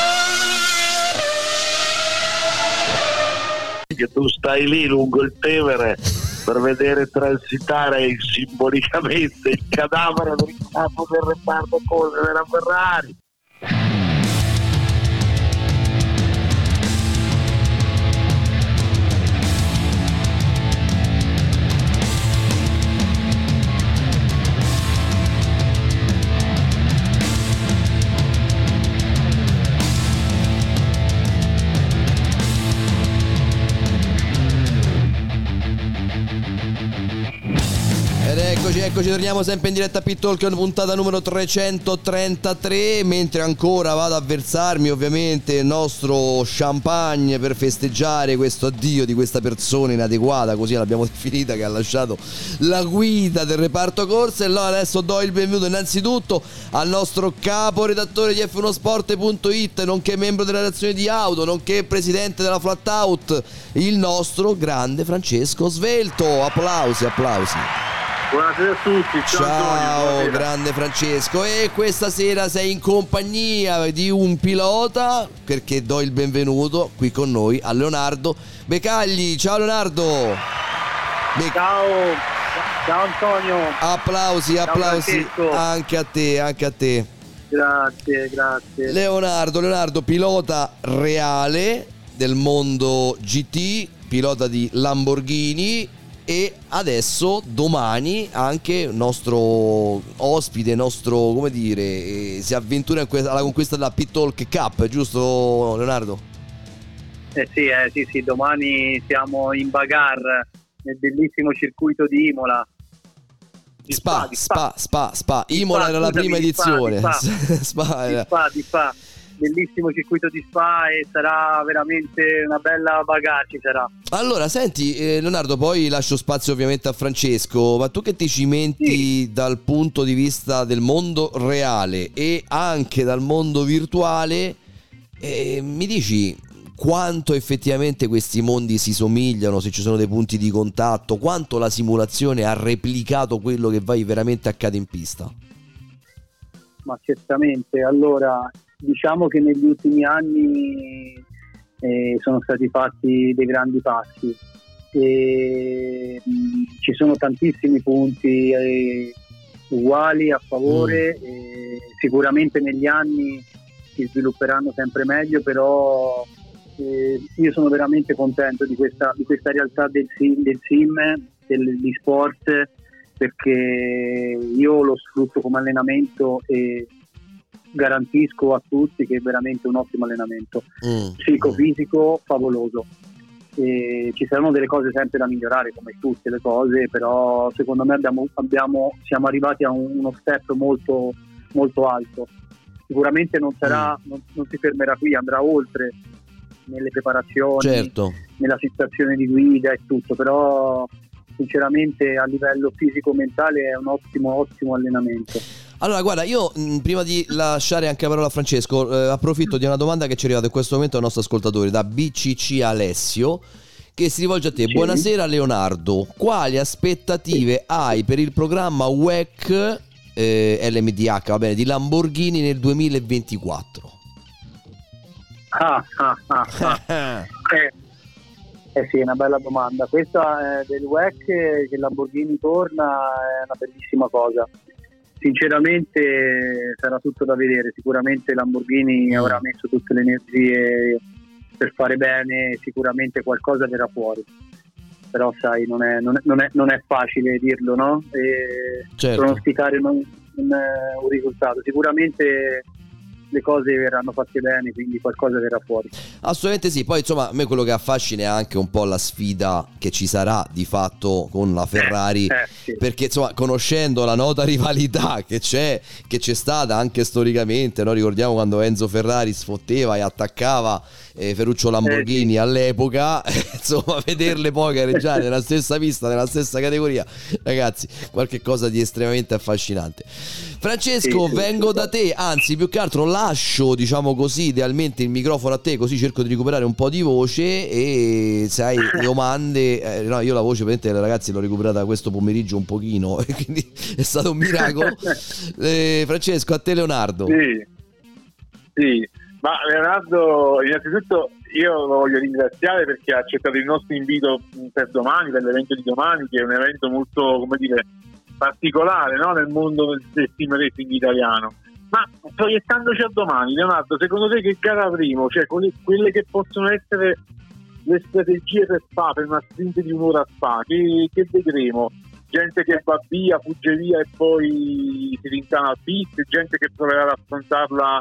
Speaker 3: Che tu stai lì lungo il Tevere per vedere transitare simbolicamente il cadavere del capo del reparto corse della Ferrari.
Speaker 2: Eccoci, torniamo sempre in diretta a Pit Talk, puntata numero 333, mentre ancora vado a versarmi ovviamente il nostro champagne per festeggiare questo addio di questa persona inadeguata, così l'abbiamo definita, che ha lasciato la guida del reparto corse. E allora adesso do il benvenuto innanzitutto al nostro capo redattore di F1sport.it, nonché membro della redazione di Auto, nonché presidente della Flat Out, il nostro grande Francesco Svelto. Applausi, applausi.
Speaker 7: Buonasera a tutti, ciao, Antonio.
Speaker 2: Ciao,
Speaker 7: buonasera.
Speaker 2: grande Francesco. E questa sera sei in compagnia di un pilota, perché do il benvenuto qui con noi a Leonardo Becagli. Ciao Leonardo. Be-
Speaker 7: Ciao, ciao Antonio.
Speaker 2: applausi, applausi anche a te, anche a te.
Speaker 7: Grazie, grazie.
Speaker 2: Leonardo, Leonardo, pilota reale del mondo GT, pilota di Lamborghini e adesso domani anche nostro ospite, nostro, come dire, eh, si avventura alla conquista della Pit Talk Cup, giusto Leonardo?
Speaker 7: Eh sì, eh, sì, sì, domani siamo in Bagar nel bellissimo circuito di Imola. Di
Speaker 2: Spa,
Speaker 7: di
Speaker 2: Spa, Spa, Spa. Imola
Speaker 7: Spa,
Speaker 2: era la prima
Speaker 7: di Spa,
Speaker 2: edizione.
Speaker 7: di
Speaker 2: Spa
Speaker 7: Di
Speaker 2: era-
Speaker 7: Spa, di Spa. Bellissimo circuito di Spa e sarà veramente una bella bagarre, ci sarà.
Speaker 2: Allora, senti, eh, Leonardo, poi lascio spazio ovviamente a Francesco, ma tu che ti cimenti dal punto di vista del mondo reale e anche dal mondo virtuale, eh, mi dici quanto effettivamente questi mondi si somigliano, se ci sono dei punti di contatto, quanto la simulazione ha replicato quello che vai veramente accade in pista?
Speaker 7: ma certamente. Allora, diciamo che negli ultimi anni eh, sono stati fatti dei grandi passi. E mh, ci sono tantissimi punti eh, uguali a favore e sicuramente negli anni si svilupperanno sempre meglio, però eh, io sono veramente contento di questa, di questa realtà del sim, del sim degli sport perché io lo sfrutto come allenamento e garantisco a tutti che è veramente un ottimo allenamento. Psicofisico favoloso. E ci saranno delle cose sempre da migliorare come tutte le cose però secondo me abbiamo, abbiamo- siamo arrivati a un- uno step molto, molto alto. Sicuramente non, sarà, non, non si fermerà qui andrà oltre nelle preparazioni
Speaker 2: Certo.
Speaker 7: nella situazione di guida e tutto, però sinceramente a livello fisico-mentale è un ottimo, ottimo allenamento.
Speaker 2: Allora, guarda, io mh, prima di lasciare anche la parola a Francesco, eh, approfitto di una domanda che ci è arrivata in questo momento dal nostro ascoltatore, da BCC Alessio, che si rivolge a te. Buonasera Leonardo, quali aspettative hai per il programma WEC eh, LMDH, va bene, di Lamborghini nel 2024?
Speaker 7: Ah, ah, ah, ah. eh, eh sì, è una bella domanda. Questa eh, del WEC eh, che Lamborghini torna è una bellissima cosa. Sinceramente sarà tutto da vedere, sicuramente Lamborghini avrà messo tutte le energie per fare bene, sicuramente qualcosa verrà fuori. Però sai, non è, non è- non è- non è facile dirlo, no? E
Speaker 2: Certo.
Speaker 7: pronosticare un, un- un risultato. Sicuramente le cose verranno fatte bene, quindi qualcosa verrà fuori.
Speaker 2: Assolutamente sì, poi insomma a me quello che affascina è anche un po' la sfida che ci sarà di fatto con la Ferrari,
Speaker 7: Eh, sì.
Speaker 2: perché insomma conoscendo la nota rivalità che c'è, che c'è stata anche storicamente, no? ricordiamo quando Enzo Ferrari sfotteva e attaccava eh, Ferruccio Lamborghini all'epoca, insomma, vederle poi gareggiare nella stessa pista, nella stessa categoria, ragazzi, qualche cosa di estremamente affascinante. Francesco,
Speaker 8: Sì, sì,
Speaker 2: vengo da te, anzi, più che altro lascio, diciamo così, idealmente il microfono a te, così cerco di recuperare un po' di voce e se hai domande, eh, no, io la voce, praticamente, ragazzi, l'ho recuperata questo pomeriggio un pochino, quindi è stato un miracolo. Eh, Francesco, a te Leonardo.
Speaker 8: Sì, sì, ma Leonardo, innanzitutto io lo voglio ringraziare perché ha accettato il nostro invito per domani, per l'evento di domani, che è un evento molto, come dire, particolare no? nel mondo del, sim racing italiano. Ma proiettandoci a domani, Leonardo, secondo te che gara avremo? Cioè, quelle, che possono essere le strategie per Spa, per una sprint di un'ora a Spa, che, che vedremo? Gente che va via, fugge via e poi si rincana al pit, gente che proverà ad affrontarla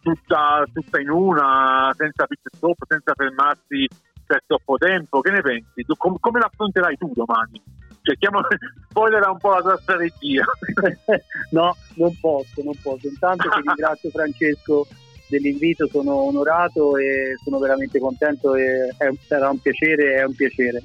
Speaker 8: tutta, tutta in una, senza pit stop, senza fermarsi per troppo tempo. Che ne pensi? Tu, com- come l'affronterai tu domani? Cerchiamo spoiler un po' la tua strategia.
Speaker 7: no, non posso, non posso. Intanto ti ringrazio Francesco dell'invito, sono onorato e sono veramente contento e è, sarà un piacere, è un piacere.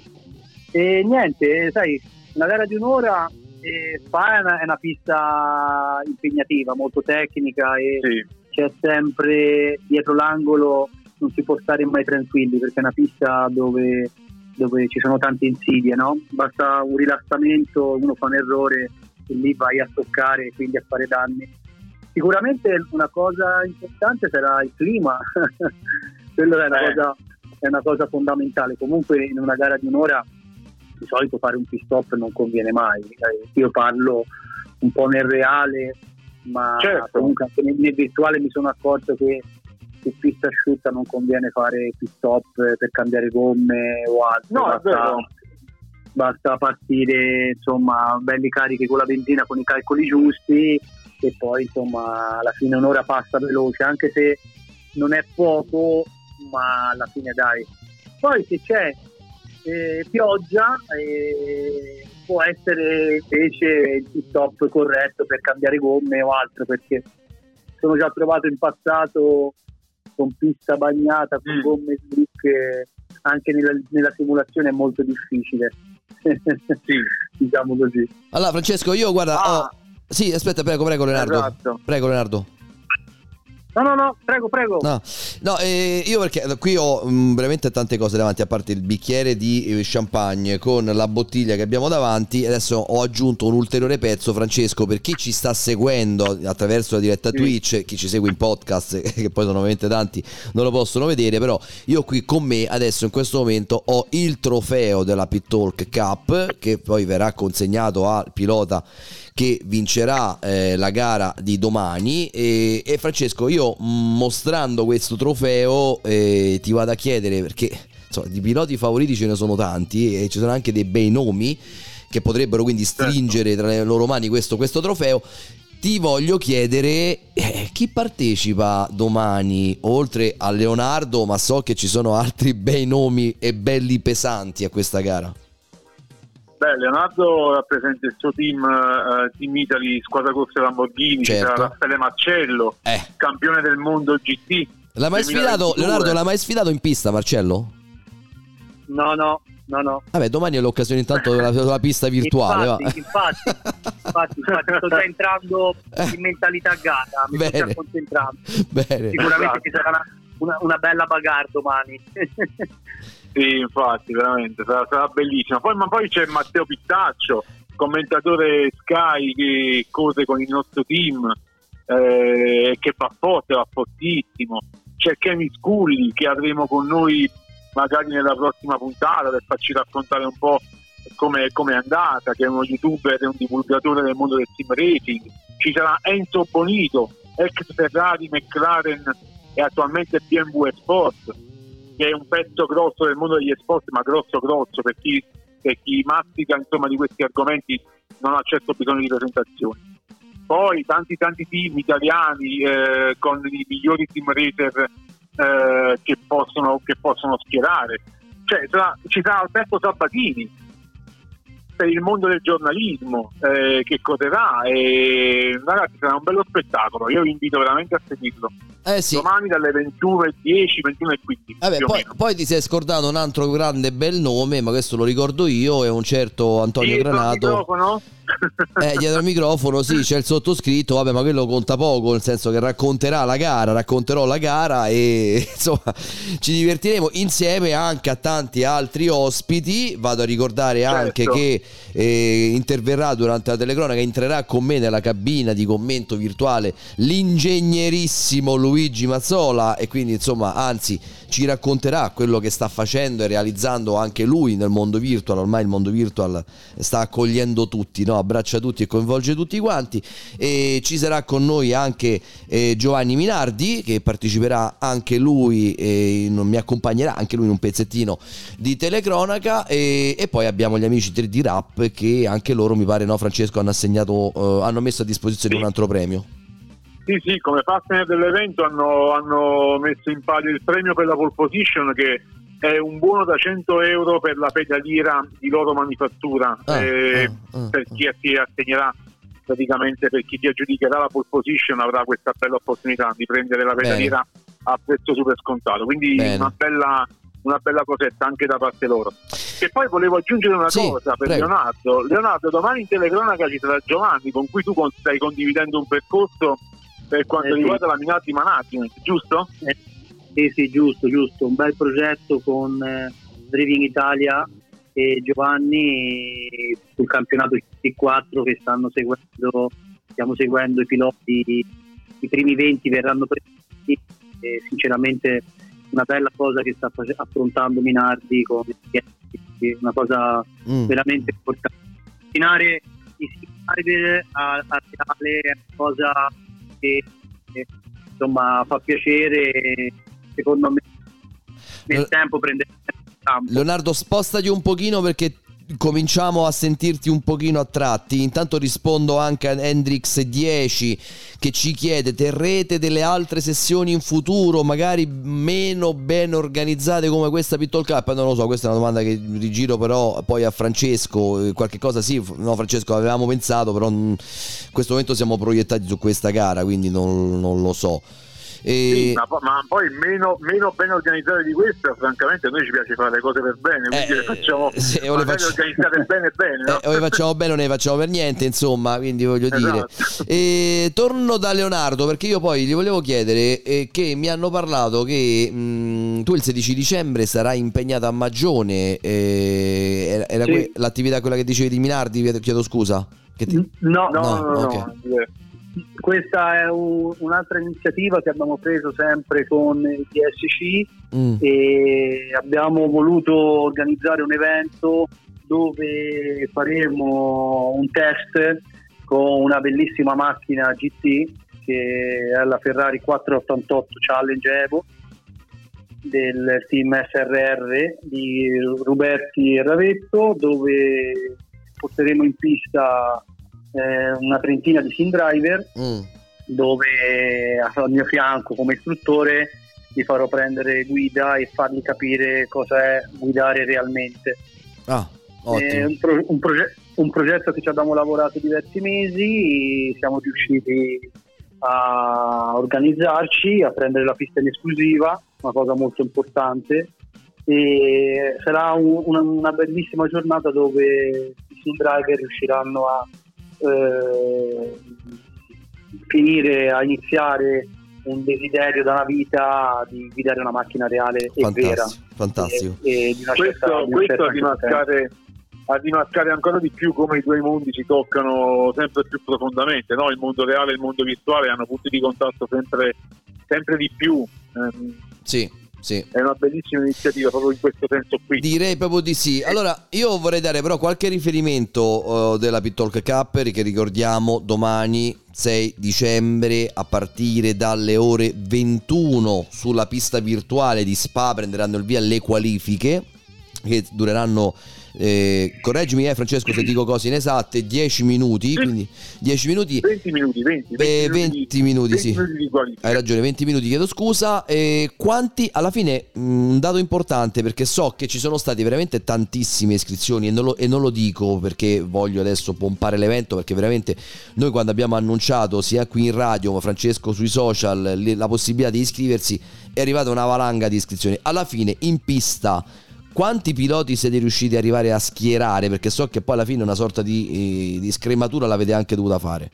Speaker 7: E niente, sai, una gara di un'ora eh, Spa è una, è una pista impegnativa, molto tecnica e c'è sempre dietro l'angolo, non si può stare mai tranquilli perché è una pista dove, dove ci sono tante insidie, no? Basta un rilassamento, uno fa un errore e lì vai a toccare e quindi a fare danni. Sicuramente una cosa importante sarà il clima, quello è una, cosa, è una cosa fondamentale. Comunque in una gara di un'ora di solito fare un pit stop non conviene mai. Eh, Io parlo un po' nel reale, ma
Speaker 8: Certo.
Speaker 7: comunque anche nel, nel virtuale mi sono accorto che su pista asciutta non conviene fare pit stop per cambiare gomme o altro.
Speaker 8: No,
Speaker 7: basta, basta partire insomma belli carichi con la benzina con i calcoli giusti e poi insomma alla fine un'ora passa veloce anche se non è poco ma alla fine dai poi se c'è eh, pioggia eh, può essere invece il stop corretto per cambiare gomme o altro perché sono già trovato in passato con pista bagnata con gomme slick eh, anche nella, nella simulazione è molto difficile diciamo così
Speaker 2: Allora, Francesco, io guarda. ho- Sì, aspetta, prego, prego, Leonardo.
Speaker 7: Esatto.
Speaker 2: Prego, Leonardo.
Speaker 7: No no no prego prego
Speaker 2: No, no eh, io perché qui ho mm, veramente tante cose davanti, a parte il bicchiere di eh, champagne con la bottiglia che abbiamo davanti. Adesso ho aggiunto un ulteriore pezzo, Francesco, per chi ci sta seguendo attraverso la diretta Twitch, chi ci segue in podcast, che poi sono ovviamente tanti, non lo possono vedere, però io qui con me adesso in questo momento ho il trofeo della Pit Talk Cup che poi verrà consegnato al pilota che vincerà eh, la gara di domani. E, e Francesco io mostrando questo trofeo eh, ti vado a chiedere perché insomma, di piloti favoriti ce ne sono tanti e ci sono anche dei bei nomi che potrebbero quindi stringere tra le loro mani questo, questo trofeo. Ti voglio chiedere eh, chi partecipa domani oltre a Leonardo? Ma so che ci sono altri bei nomi e belli pesanti a questa gara
Speaker 8: Beh, Leonardo rappresenta il suo team, eh, Team Italy, squadra corse Lamborghini,
Speaker 2: Certo.
Speaker 8: c'era Raffaele Marcello, campione del mondo GT.
Speaker 2: l'hai mai
Speaker 8: 2022.
Speaker 2: sfidato Leonardo l'hai mai sfidato in pista Marcello?
Speaker 7: no no no no
Speaker 2: Vabbè, domani è l'occasione intanto della, della pista virtuale.
Speaker 7: infatti, infatti, infatti, infatti sto già entrando in mentalità gara mi sto
Speaker 2: Bene.
Speaker 7: già concentrando
Speaker 2: Bene.
Speaker 7: sicuramente ci sarà una, una, una bella bagarre domani
Speaker 8: Sì, infatti, veramente, sarà, sarà bellissimo. Poi, ma poi c'è Matteo Pittaccio, commentatore Sky che cose con il nostro team, eh, che fa forte, va fortissimo. C'è Kenny Scully che avremo con noi magari nella prossima puntata per farci raccontare un po' come è andata, che è uno youtuber e un divulgatore del mondo del team racing. Ci sarà Enzo Bonito, ex Ferrari, McLaren e attualmente BMW Sport che è un pezzo grosso del mondo degli sport, ma grosso grosso per chi, per chi mastica insomma, di questi argomenti non ha certo bisogno di presentazioni. Poi tanti tanti team italiani eh, con i migliori team racer eh, che, possono, che possono schierare. Cioè, sarà- ci sarà Alberto Sabatini, per il mondo del giornalismo eh, che correrà e ragazzi sarà un bello spettacolo io vi invito veramente a seguirlo
Speaker 2: Eh sì.
Speaker 8: domani dalle 21.10 21.15
Speaker 2: Vabbè,
Speaker 8: più o
Speaker 2: poi, poi ti sei scordato un altro grande bel nome, ma questo lo ricordo io, è un certo Antonio
Speaker 8: Dietro
Speaker 2: Granato. Eh, dietro al microfono, sì, c'è il sottoscritto, vabbè, ma quello conta poco, nel senso che racconterà la gara, racconterò la gara e insomma ci divertiremo insieme anche a tanti altri ospiti. Vado a ricordare anche
Speaker 8: Certo.
Speaker 2: che eh, interverrà durante la telecronaca, entrerà con me nella cabina di commento virtuale l'ingegnierissimo Luigi Mazzola e quindi insomma, anzi, ci racconterà quello che sta facendo e realizzando anche lui nel mondo virtual. Ormai il mondo virtual sta accogliendo tutti, no? abbraccia tutti e coinvolge tutti quanti. E ci sarà con noi anche eh, Giovanni Minardi che parteciperà anche lui, e mi accompagnerà anche lui in un pezzettino di telecronaca. E, e poi abbiamo gli amici 3D Rap che anche loro, mi pare, no, Francesco, hanno assegnato, eh, hanno messo a disposizione un altro premio.
Speaker 8: Sì, sì, come partner dell'evento hanno, hanno messo in palio il premio per la pole position che è un buono da 100 euro per la pedaliera di loro manifattura
Speaker 2: Ah,
Speaker 8: eh,
Speaker 2: ah, ah,
Speaker 8: per chi si assegnerà praticamente per chi ti aggiudicherà la pole position avrà questa bella opportunità di prendere la pedaliera a prezzo super scontato. Quindi
Speaker 2: Bene.
Speaker 8: una bella, una bella cosetta anche da parte loro. E poi volevo aggiungere una
Speaker 2: Sì,
Speaker 8: cosa per
Speaker 2: prego.
Speaker 8: Leonardo. Leonardo domani in telecronaca ci sarà Giovanni con cui tu stai condividendo un percorso per quanto
Speaker 7: Eh sì.
Speaker 8: riguarda la Minardi Management, giusto?
Speaker 7: Eh, sì, sì, giusto, giusto. Un bel progetto con eh, Driving Italia e Giovanni sul campionato C4 che stanno seguendo, stiamo seguendo i piloti, i primi 20 verranno presi e sinceramente una bella cosa che sta face- affrontando Minardi con una cosa
Speaker 2: Mm.
Speaker 7: veramente importante. Avvicinare i rider a, a reale è una cosa che che, insomma fa piacere secondo me nel
Speaker 2: Eh,
Speaker 7: tempo prende campo.
Speaker 2: Leonardo, spostati un pochino perché cominciamo a sentirti un pochino a tratti. Intanto rispondo anche a Hendrix10 che ci chiede: terrete delle altre sessioni in futuro, magari meno ben organizzate come questa Pitol Cup? Non lo so, questa è una domanda che rigiro però poi a Francesco. Eh, Qualche cosa sì, no, Francesco, avevamo pensato, però mm, in questo momento siamo proiettati su questa gara, quindi non, non lo so.
Speaker 8: Sì, ma, ma poi meno, meno ben organizzate di questa, francamente a noi ci piace fare le cose per bene, quindi
Speaker 2: Eh,
Speaker 8: le facciamo
Speaker 2: sì, o le faccio-
Speaker 8: organizzate bene bene. no?
Speaker 2: Eh, o le facciamo bene o ne facciamo per niente, insomma, quindi voglio dire.
Speaker 8: Esatto.
Speaker 2: E torno da Leonardo perché io poi gli volevo chiedere eh, che mi hanno parlato che mh, tu il 16 dicembre sarai impegnata a Magione. eh, era era
Speaker 7: Sì.
Speaker 2: que- l'attività quella che dicevi di Minardi, chiedo scusa. Che ti-
Speaker 7: No,
Speaker 8: No, no, no,
Speaker 2: ok.
Speaker 8: no.
Speaker 7: Questa è un- un'altra iniziativa che abbiamo preso sempre con il DSC
Speaker 2: Mm.
Speaker 7: e abbiamo voluto organizzare un evento dove faremo un test con una bellissima macchina GT che è la Ferrari 488 Challenge Evo del team SRR di Ruberti e Ravetto dove porteremo in pista eh, una trentina di sim driver
Speaker 2: Mm.
Speaker 7: dove al mio fianco come istruttore li farò prendere guida e fargli capire cosa è guidare realmente.
Speaker 2: Ah,
Speaker 7: È
Speaker 2: ottimo.
Speaker 7: un, pro- un proge- un progetto che ci abbiamo lavorato diversi mesi, siamo riusciti a organizzarci, a prendere la pista in esclusiva, una cosa molto importante. E sarà un- una, una bellissima giornata dove i sim driver riusciranno a eh, finire, a iniziare un desiderio da una vita di guidare una macchina reale e vera.
Speaker 2: Fantastico, fantastico.
Speaker 7: E, e di una certa-
Speaker 8: questo,
Speaker 7: di una
Speaker 8: questo a, dimascare, a dimascare ancora di più come i due mondi si toccano sempre più profondamente, no? il mondo reale e il mondo virtuale hanno punti di contatto sempre, sempre di più. Ehm,
Speaker 2: Sì, sì.
Speaker 8: è una bellissima iniziativa proprio in questo senso qui.
Speaker 2: Direi proprio di sì. Allora, io vorrei dare però qualche riferimento eh, della Pittalk Cup che ricordiamo domani 6 dicembre a partire dalle ore 21 sulla pista virtuale di Spa prenderanno il via le qualifiche che dureranno eh, correggimi eh, Francesco se dico cose inesatte, 10 minuti, quindi 10 minuti...
Speaker 8: 20 minuti, 20, 20,
Speaker 2: Eh, 20 minuti, sì.
Speaker 8: 20 minuti di qualifica.
Speaker 2: Hai ragione, 20 minuti, chiedo scusa. E quanti, alla fine, mh, un dato importante perché so che ci sono stati veramente tantissime iscrizioni e non, lo, e non lo dico perché voglio adesso pompare l'evento, perché veramente noi quando abbiamo annunciato sia qui in radio, ma Francesco sui social, la possibilità di iscriversi, è arrivata una valanga di iscrizioni. Alla fine, in pista, quanti piloti siete riusciti ad arrivare a schierare? Perché so che poi alla fine una sorta di, eh, di scrematura l'avete anche dovuta fare.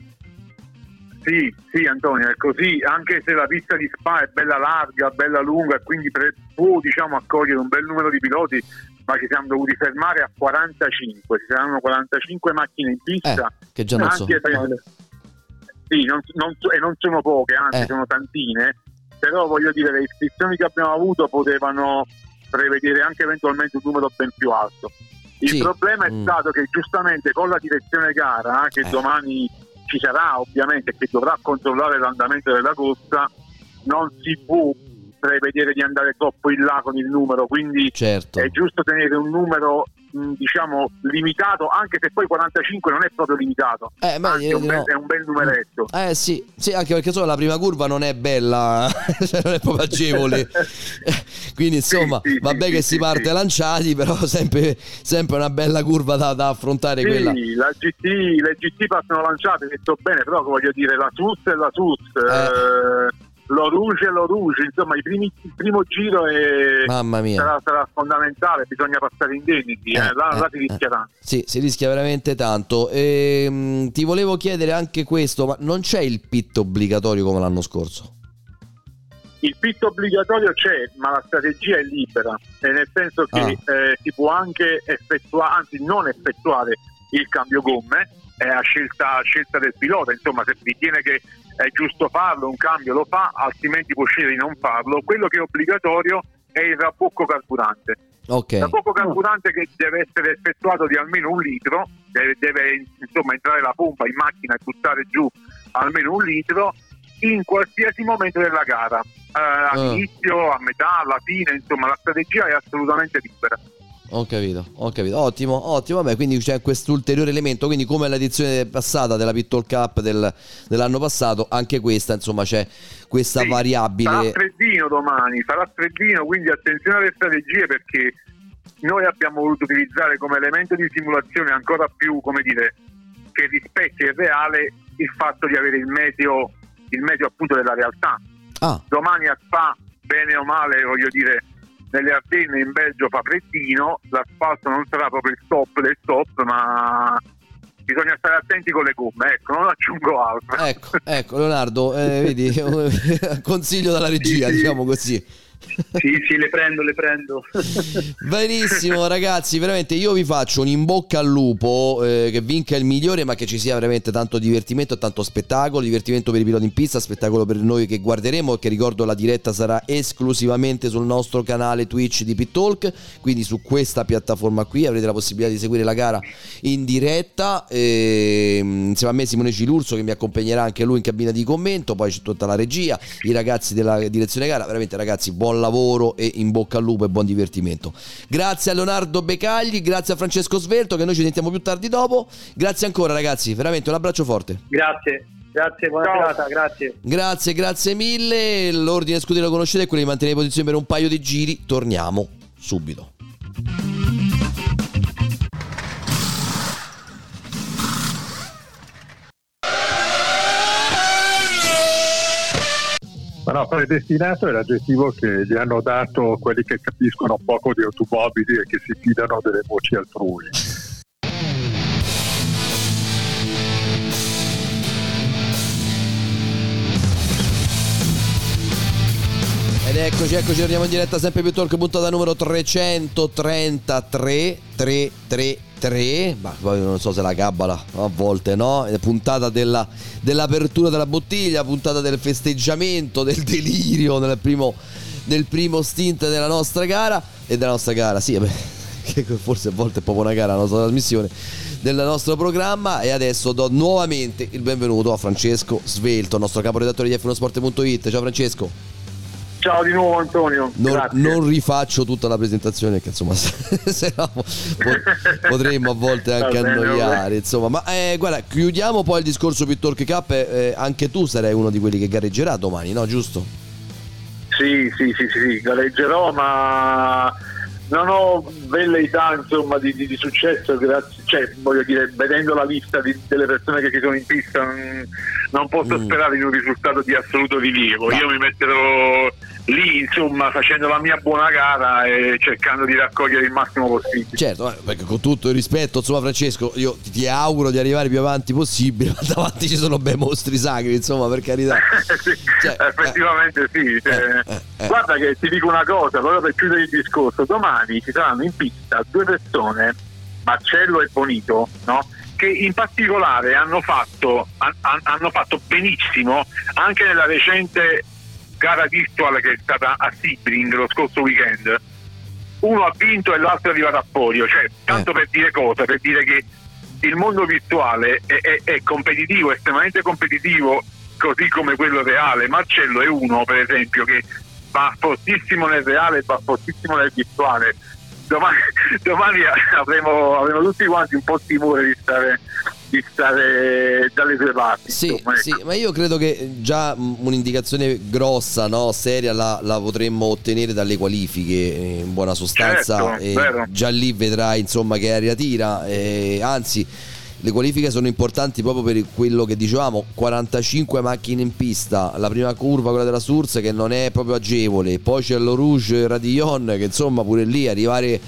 Speaker 8: Sì, sì Antonio, è così, anche se la pista di Spa è bella larga, bella lunga e quindi pre- può diciamo, accogliere un bel numero di piloti, ma ci siamo dovuti fermare a 45, ci saranno 45 macchine in pista.
Speaker 2: Eh, che già non so.
Speaker 8: se- Sì, non- non e non sono poche, anzi
Speaker 2: Eh.
Speaker 8: sono tantine, però voglio dire, le iscrizioni che abbiamo avuto potevano prevedere anche eventualmente un numero ben più alto. Il
Speaker 2: Sì.
Speaker 8: problema è
Speaker 2: Mm.
Speaker 8: stato che giustamente con la direzione gara, che
Speaker 2: Eh.
Speaker 8: domani ci sarà ovviamente, che dovrà controllare l'andamento della corsa, non si può prevedere di andare troppo in là con il numero, quindi
Speaker 2: Certo.
Speaker 8: è giusto tenere un numero diciamo limitato, anche se poi 45 non è proprio limitato,
Speaker 2: Eh, ma
Speaker 8: è, un bel,
Speaker 2: no.
Speaker 8: è un bel numeretto.
Speaker 2: Eh sì, sì, anche perché solo la prima curva non è bella, cioè non è proprio agevole. Quindi insomma,
Speaker 8: sì,
Speaker 2: vabbè
Speaker 8: sì,
Speaker 2: che
Speaker 8: sì,
Speaker 2: si parte
Speaker 8: sì.
Speaker 2: lanciati, però sempre, sempre una bella curva da, da affrontare
Speaker 8: Sì,
Speaker 2: quella.
Speaker 8: la GT, le GT passano lanciate, detto bene, però voglio dire la SUS e la SUS, eh, lo Rouge e lo Rouge, insomma primi- il primo giro è-
Speaker 2: Mamma mia.
Speaker 8: sarà, sarà fondamentale, bisogna passare indenniti, eh,
Speaker 2: Eh,
Speaker 8: là, là
Speaker 2: eh,
Speaker 8: si rischia
Speaker 2: eh.
Speaker 8: tanto.
Speaker 2: Sì, si rischia veramente tanto. Ehm, ti volevo chiedere anche questo, ma non c'è il pit obbligatorio come l'anno scorso?
Speaker 8: Il pit obbligatorio c'è, ma la strategia è libera, e nel senso che
Speaker 2: Ah.
Speaker 8: eh, si può anche effettuare, anzi non effettuare il cambio gomme, è a scelta, a scelta del pilota, insomma se ritiene che è giusto farlo, un cambio lo fa, altrimenti può scegliere di non farlo. Quello che è obbligatorio è il rabbocco carburante.
Speaker 2: Ok.
Speaker 8: Il rabbocco carburante che deve essere effettuato di almeno un litro, deve, deve, insomma entrare la pompa in macchina e buttare giù almeno un litro in qualsiasi momento della gara, eh, all'inizio, a metà, alla fine, insomma la strategia è assolutamente libera.
Speaker 2: Ho capito, ho capito. Ottimo, ottimo. Vabbè, quindi c'è questo ulteriore elemento. Quindi, come l'edizione passata della Pitbull Cup del- dell'anno passato, anche questa, insomma, c'è questa
Speaker 8: Sì, Sarà
Speaker 2: variabile.
Speaker 8: freddino domani, sarà freddino, quindi attenzione alle strategie perché noi abbiamo voluto utilizzare come elemento di simulazione ancora più, come dire, che rispecchia il reale il fatto di avere il meteo, il meteo appunto della realtà.
Speaker 2: Ah.
Speaker 8: Domani a Spa, bene o male, voglio dire, nelle Ardenne in Belgio fa freddino, l'asfalto non sarà proprio il top del top, ma bisogna stare attenti con le gomme, ecco, non aggiungo altro.
Speaker 2: Ecco, ecco, Leonardo, eh, vedi, consiglio dalla regia, diciamo così.
Speaker 7: Sì, sì, le prendo, le prendo.
Speaker 2: Benissimo ragazzi, veramente io vi faccio un in bocca al lupo, eh, che vinca il migliore ma che ci sia veramente tanto divertimento e tanto spettacolo, divertimento per i piloti in pista, spettacolo per noi che guarderemo che ricordo la diretta sarà esclusivamente sul nostro canale Twitch di Pit Talk, quindi su questa piattaforma qui avrete la possibilità di seguire la gara in diretta, e, insieme a me Simone Cilurso che mi accompagnerà anche lui in cabina di commento, poi c'è tutta la regia, i ragazzi della direzione gara, veramente ragazzi buon lavoro e in bocca al lupo e buon divertimento. Grazie a Leonardo Becagli, grazie a Francesco Svelto che noi ci sentiamo più tardi dopo. Grazie ancora ragazzi, veramente un abbraccio forte.
Speaker 7: Grazie, grazie, buona
Speaker 8: Ciao.
Speaker 7: serata, grazie.
Speaker 2: Grazie, grazie mille. L'ordine scudero lo conoscete, è quello di mantenere posizione per un paio di giri. Torniamo subito.
Speaker 9: Ma no, predestinato è l'aggettivo che gli hanno dato quelli che capiscono poco di automobili e che si fidano delle voci altrui.
Speaker 2: Ed eccoci, eccoci, torniamo in diretta sempre più talk, puntata numero 333, 333, ma poi non so se la cabala, a volte no, è puntata della- dell'apertura della bottiglia, puntata del festeggiamento, del delirio nel primo, nel primo stint della nostra gara, e della nostra gara, sì, che forse a volte è proprio una gara la nostra trasmissione, del nostro programma, e adesso do nuovamente il benvenuto a Francesco Svelto, nostro caporedattore di F1sport.it, ciao Francesco.
Speaker 8: Ciao di nuovo Antonio.
Speaker 2: Non, non rifaccio tutta la presentazione, che insomma, se no po- potremmo a volte anche annoiare. Insomma, ma eh, guarda, chiudiamo poi il discorso Pit Talk Cup. eh, anche tu sarai uno di quelli che gareggerà domani, no? Giusto?
Speaker 8: Sì, sì, sì, sì, sì, gareggerò, ma non ho velleità insomma di, di- di successo, grazie, cioè voglio dire, vedendo la lista di- delle persone che ci sono in pista non, non posso
Speaker 2: Mm.
Speaker 8: sperare in un risultato di assoluto rilievo. Io mi metterò lì, insomma, facendo la mia buona gara e cercando di raccogliere il massimo possibile.
Speaker 2: Certo, eh, perché con tutto il rispetto, insomma, Francesco, io ti, ti auguro di arrivare più avanti possibile, ma davanti ci sono bei mostri sacri, insomma, per carità.
Speaker 8: Sì,
Speaker 2: Cioè,
Speaker 8: effettivamente sì. cioè,
Speaker 2: eh.
Speaker 8: Guarda che ti dico una cosa, proprio per chiudere il discorso, domani ci saranno in pista due persone, Marcello e Bonito, no? che in particolare hanno fatto, han- han- hanno fatto benissimo anche nella recente gara virtual che è stata a Sebring lo scorso weekend. Uno ha vinto e l'altro è arrivato a podio, cioè tanto per dire cosa, per dire che il mondo virtuale è, è- è competitivo, estremamente competitivo, così come quello reale. Marcello è uno, per esempio, che va fortissimo nel reale e va fortissimo nel virtuale. Domani, domani avremo, avremo tutti quanti un po' timore di stare, di stare dalle due parti.
Speaker 2: Sì,
Speaker 8: insomma, ecco.
Speaker 2: sì, ma io credo che già un'indicazione grossa, no, seria, la, la potremmo ottenere dalle qualifiche, eh, in buona sostanza.
Speaker 8: Certo,
Speaker 2: e già lì vedrai insomma che aria tira. eh, anzi, le qualifiche sono importanti proprio per quello che dicevamo: 45 macchine in pista. La prima curva, quella della Source, che non è proprio agevole. Poi c'è lo Rouge Radillon, che insomma pure lì arrivare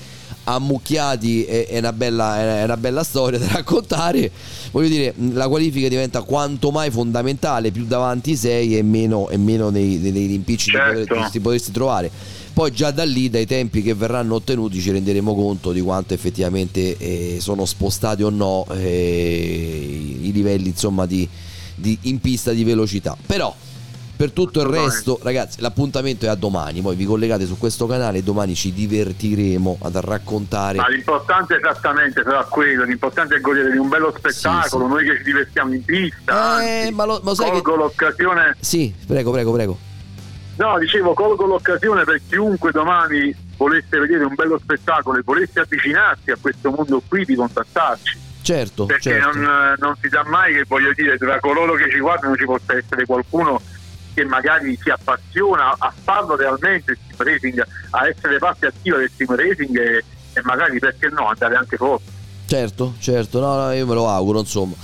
Speaker 2: ammucchiati è, è una bella, è una bella storia da raccontare. Voglio dire, la qualifica diventa quanto mai fondamentale, più davanti sei e meno, e meno nei, nei, nei rimpicci
Speaker 8: Certo.
Speaker 2: che potresti, potresti trovare. Poi già da lì, dai tempi che verranno ottenuti, ci renderemo conto di quanto effettivamente eh, sono spostati o no eh, i livelli insomma, di, di- in pista di velocità. Però per tutto il resto, ragazzi, l'appuntamento è a domani. Poi vi collegate su questo canale e domani ci divertiremo ad raccontare.
Speaker 8: Ma l'importante esattamente sarà quello, l'importante è godere di un bello spettacolo, noi che ci divertiamo in pista.
Speaker 2: Eh, ma lo, ma sai che-
Speaker 8: colgo l'occasione.
Speaker 2: Sì, prego, prego, prego.
Speaker 8: No, dicevo, colgo l'occasione per chiunque domani volesse vedere un bello spettacolo e volesse avvicinarsi a questo mondo qui di contattarci.
Speaker 2: Certo,
Speaker 8: Perché
Speaker 2: certo.
Speaker 8: non, non si sa mai che voglio dire, tra coloro che ci guardano ci possa essere qualcuno che magari si appassiona a farlo realmente il team racing, a essere parte attiva del team racing e, e magari perché no andare anche forte.
Speaker 2: Certo, certo, no, no, io me lo auguro, insomma.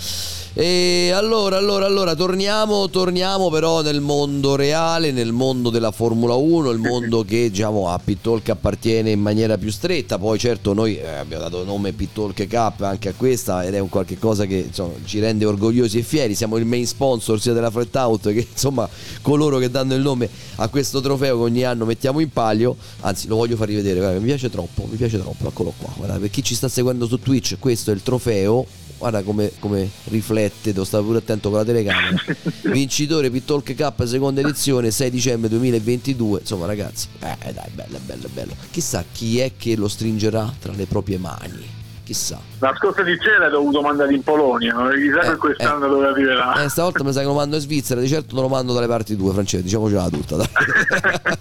Speaker 2: E allora, allora, allora, torniamo, torniamo però nel mondo reale, nel mondo della Formula 1, il mondo che diciamo a Pittalk appartiene in maniera più stretta. Poi certo noi eh, abbiamo dato nome Pittalk Cup anche a questa ed è un qualche cosa che insomma, ci rende orgogliosi e fieri. Siamo il main sponsor sia della Flat Out che insomma coloro che danno il nome a questo trofeo che ogni anno mettiamo in palio. Anzi, lo voglio far rivedere, guarda, mi piace troppo, mi piace troppo, eccolo qua. Guarda, per chi ci sta seguendo su Twitch, questo è il trofeo guarda come, come riflette, devo stare pure attento con la telecamera. Vincitore Pittalk Cup seconda edizione 6 dicembre 2022. Insomma, ragazzi, eh dai, bello, bello, bello. Chissà chi è che lo stringerà tra le proprie mani. Chissà.
Speaker 8: La scorsa edizione l'ho dovuto mandare in Polonia, non chissà che quest'anno dove arriverà.
Speaker 2: Eh, stavolta mi sa che lo mando in Svizzera, di certo non lo mando dalle parti tue, Francesco, diciamocela tutta. dai.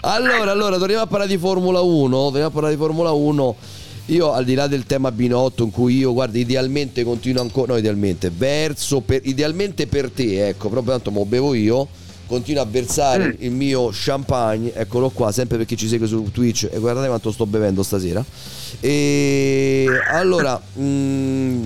Speaker 2: allora, allora, torniamo a parlare di Formula 1. Torniamo a parlare di Formula 1. Io al di là del tema Binotto in cui io guarda idealmente continuo ancora no idealmente verso per, idealmente per te ecco proprio tanto mo bevo io continuo a versare il mio champagne eccolo qua sempre per chi ci segue su Twitch e guardate quanto sto bevendo stasera. E allora mh,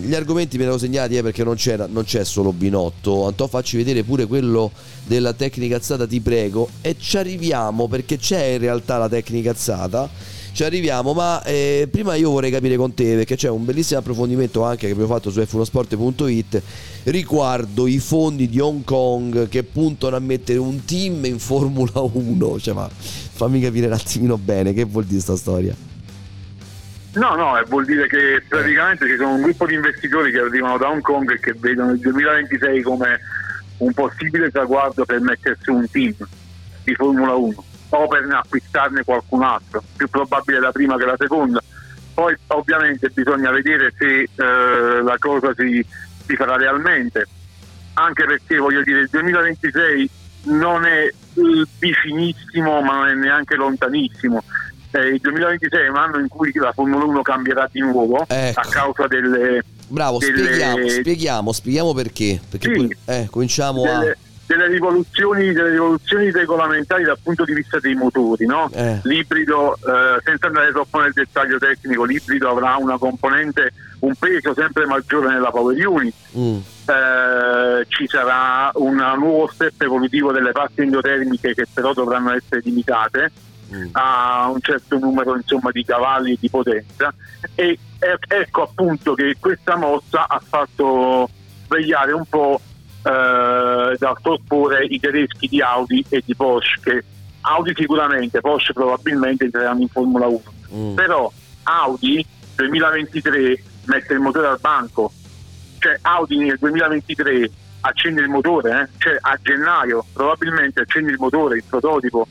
Speaker 2: gli argomenti me li ho segnati eh, perché non, c'era, non c'è solo Binotto. Antò facci vedere pure quello della tecnica alzata ti prego. E ci arriviamo perché c'è in realtà la tecnica alzata ci arriviamo, ma eh, prima io vorrei capire con te, perché c'è un bellissimo approfondimento anche che abbiamo fatto su f1sport.it riguardo i fondi di Hong Kong che puntano a mettere un team in Formula 1. Cioè, ma fammi capire un attimino bene, che vuol dire sta storia?
Speaker 8: No, no, eh, vuol dire che praticamente ci sono un gruppo di investitori che arrivano da Hong Kong e che vedono il 2026 come un possibile traguardo per mettersi un team di Formula 1 o per acquistarne qualcun altro, più probabile la prima che la seconda. Poi ovviamente bisogna vedere se eh, la cosa si, si farà realmente, anche perché voglio dire il 2026 non è eh, vicinissimo ma non è neanche lontanissimo. Eh, il 2026 è un anno in cui la Formula 1 cambierà di nuovo
Speaker 2: Ecco.
Speaker 8: a causa delle,
Speaker 2: Bravo,
Speaker 8: delle-
Speaker 2: spieghiamo, spieghiamo, spieghiamo perché. Perché
Speaker 8: Sì.
Speaker 2: poi- eh, cominciamo a.
Speaker 8: delle, rivoluzioni, delle rivoluzioni regolamentari dal punto di vista dei motori. No?
Speaker 2: Eh.
Speaker 8: L'ibrido, eh, senza andare troppo nel dettaglio tecnico, l'ibrido avrà una componente, un peso sempre maggiore nella power unit.
Speaker 2: Mm.
Speaker 8: Eh, ci sarà un nuovo step evolutivo delle parti endotermiche che però dovranno essere limitate a un certo numero insomma, di cavalli e di potenza e ecco appunto che questa mossa ha fatto svegliare un po' dal torpore i tedeschi di Audi e di Porsche. Che Audi sicuramente, Porsche probabilmente entreranno in Formula 1 però Audi 2023 mette il motore al banco. Cioè Audi nel 2023 accende il motore, eh? cioè a gennaio probabilmente accende il motore, il prototipo,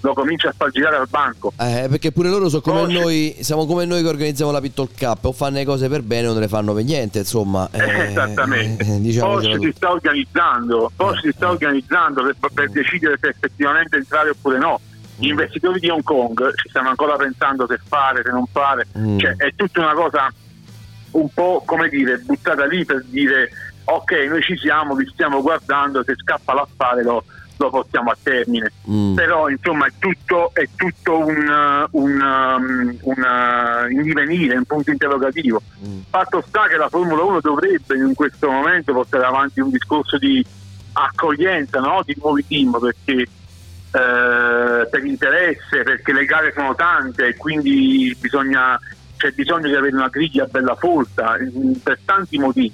Speaker 8: lo comincia a far girare al banco.
Speaker 2: Eh, perché pure loro sono come
Speaker 8: Porsche.
Speaker 2: noi, siamo come noi che organizziamo la Pittle Cup, o fanno le cose per bene o non le fanno per niente, insomma. eh,
Speaker 8: Esattamente.
Speaker 2: eh, diciamo
Speaker 8: Porsche si sta organizzando, Porsche si sta organizzando per, per decidere se effettivamente entrare oppure no. Gli investitori di Hong Kong ci stanno ancora pensando se fare, se non fare,
Speaker 2: Mm.
Speaker 8: cioè è tutta una cosa un po' come dire buttata lì per dire ok noi ci siamo, vi stiamo guardando, se scappa l'affare lo, lo portiamo a termine.
Speaker 2: Mm.
Speaker 8: Però insomma è tutto, è tutto un, uh, un, um, un, uh, in divenire, un punto interrogativo. Fatto sta che la Formula 1 dovrebbe in questo momento portare avanti un discorso di accoglienza no? di nuovi team perché eh, per interesse, perché le gare sono tante e quindi bisogna, c'è bisogno di avere una griglia bella folta mm, per tanti motivi.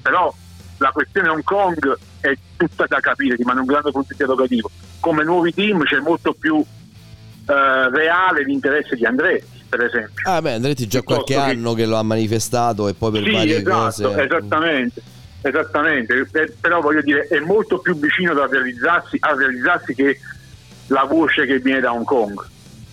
Speaker 8: Però la questione Hong Kong è tutta da capire, rimane un grande punto interrogativo. Come nuovi team c'è molto più eh, reale l'interesse di Andretti, per esempio.
Speaker 2: Ah, beh, Andretti già qualche
Speaker 8: che-
Speaker 2: anno che lo ha manifestato e poi per
Speaker 8: Sì,
Speaker 2: varie
Speaker 8: esatto,
Speaker 2: cose.
Speaker 8: esattamente. Esattamente, Eh, però voglio dire è molto più vicino da realizzarsi, a realizzarsi che la voce che viene da Hong Kong.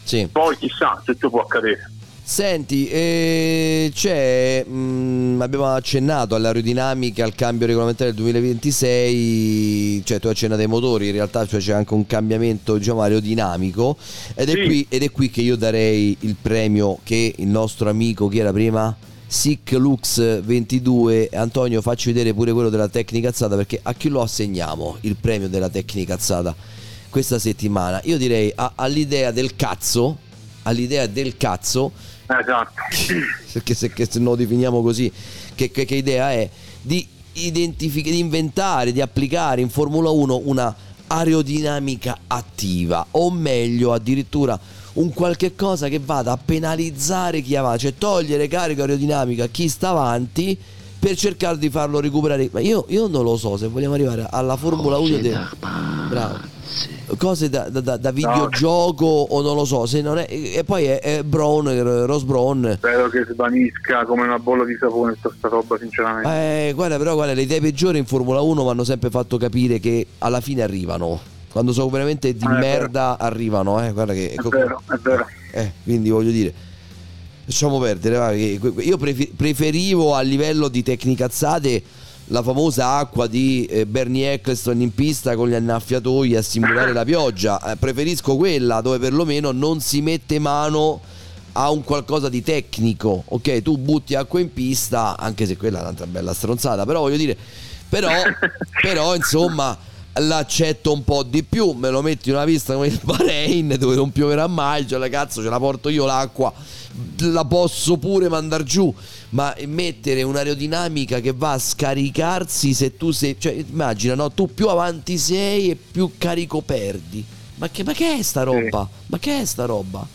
Speaker 2: Sì.
Speaker 8: Poi chissà, tutto può accadere.
Speaker 2: Senti, eh, c'è, mh, abbiamo accennato all'aerodinamica, al cambio regolamentare del 2026, cioè tu hai accennato ai motori, in realtà cioè, c'è anche un cambiamento diciamo, aerodinamico ed è,
Speaker 8: Sì.
Speaker 2: qui, ed è qui che io darei il premio che il nostro amico, chi era prima? Sic Lux 22, Antonio facci vedere pure quello della tecnica alzata perché a chi lo assegniamo il premio della tecnica alzata questa settimana? Io direi a- all'idea del cazzo, all'idea del cazzo
Speaker 8: Esatto.
Speaker 2: perché se, che se lo definiamo così, che, che- che idea è di, identific- di inventare, di applicare in Formula 1 una aerodinamica attiva, o meglio addirittura un qualche cosa che vada a penalizzare chi avanti, cioè togliere carico aerodinamica a chi sta avanti per cercare di farlo recuperare. Ma io, io non lo so se vogliamo arrivare alla Formula 1 de- Bravo. Cose da, da- da- videogioco o non lo so, se non è, e poi è, è Brown, Ross Brown.
Speaker 8: Spero che svanisca come una bolla di sapone sta, sta roba, sinceramente.
Speaker 2: Eh, guarda, però, guarda, le idee peggiori in Formula 1 mi hanno sempre fatto capire che alla fine arrivano. Quando sono veramente di
Speaker 8: è
Speaker 2: merda, arrivano, eh. Guarda che.
Speaker 8: È vero, è vero.
Speaker 2: Eh, quindi voglio dire. Lasciamo perdere, va, io prefe- preferivo a livello di tecnicazzate la famosa acqua di eh, Bernie Eccleston in pista con gli annaffiatoi a simulare la pioggia. Eh, preferisco quella dove perlomeno non si mette mano a un qualcosa di tecnico. Ok, tu butti acqua in pista, anche se quella è un'altra bella stronzata, però voglio dire, però, però insomma l'accetto un po' di più, me lo metti in una pista come il Bahrain dove non pioverà mai, cioè la cazzo ce la porto io l'acqua, la posso pure mandare giù, ma mettere un'aerodinamica che va a scaricarsi se tu sei, cioè immagina, no? tu più avanti sei e più carico perdi. Ma che, ma che è sta roba? Ma che è sta roba?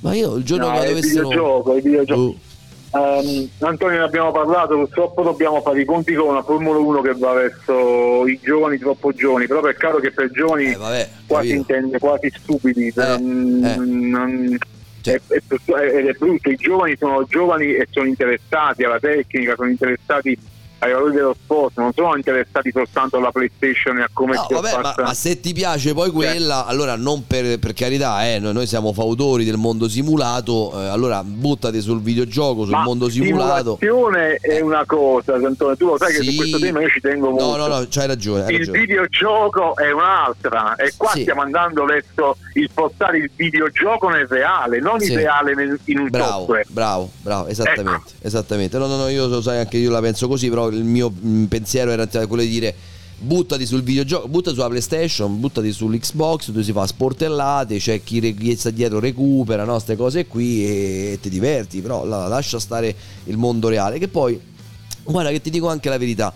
Speaker 2: Ma io il giorno
Speaker 8: No,
Speaker 2: che
Speaker 8: è il videogioco, il videogioco.
Speaker 2: Oh.
Speaker 8: Ehm, Antonio ne abbiamo parlato, purtroppo dobbiamo fare i conti con una Formula 1 che va verso i giovani troppo giovani, però è chiaro che per giovani quasi
Speaker 2: capito.
Speaker 8: intende quasi stupidi,
Speaker 2: eh.
Speaker 8: è brutto- è- ed è brutto, i giovani sono giovani e sono interessati alla tecnica, sono interessati ai valori dello sport, non sono interessati soltanto alla PlayStation e a come
Speaker 2: No, vabbè, ma, ma se ti piace poi quella, allora non per, per carità, eh, noi, noi siamo fautori del mondo simulato, eh, allora buttati sul videogioco, sul
Speaker 8: Ma
Speaker 2: mondo simulato.
Speaker 8: simulazione è una cosa, Antonio, tu lo sai che
Speaker 2: Sì.
Speaker 8: su questo tema io ci tengo molto.
Speaker 2: No, no, no, c'hai ragione. hai
Speaker 8: il
Speaker 2: ragione.
Speaker 8: videogioco è un'altra e qua
Speaker 2: Sì.
Speaker 8: stiamo andando verso il portare il videogioco nel reale, non
Speaker 2: Sì.
Speaker 8: il reale nel- in un
Speaker 2: Bravo,
Speaker 8: software.
Speaker 2: bravo, bravo, esattamente,
Speaker 8: Ecco.
Speaker 2: esattamente. No, no, no, io lo sai, anche io la penso così, però il mio pensiero era quello di dire buttati sul videogioco, buttati sulla PlayStation, buttati sull'Xbox, dove si fa sportellate, c'è chi, re- chi sta dietro recupera, no, ste cose qui e, ti diverti, però la- lascia stare il mondo reale, che poi, guarda che ti dico anche la verità,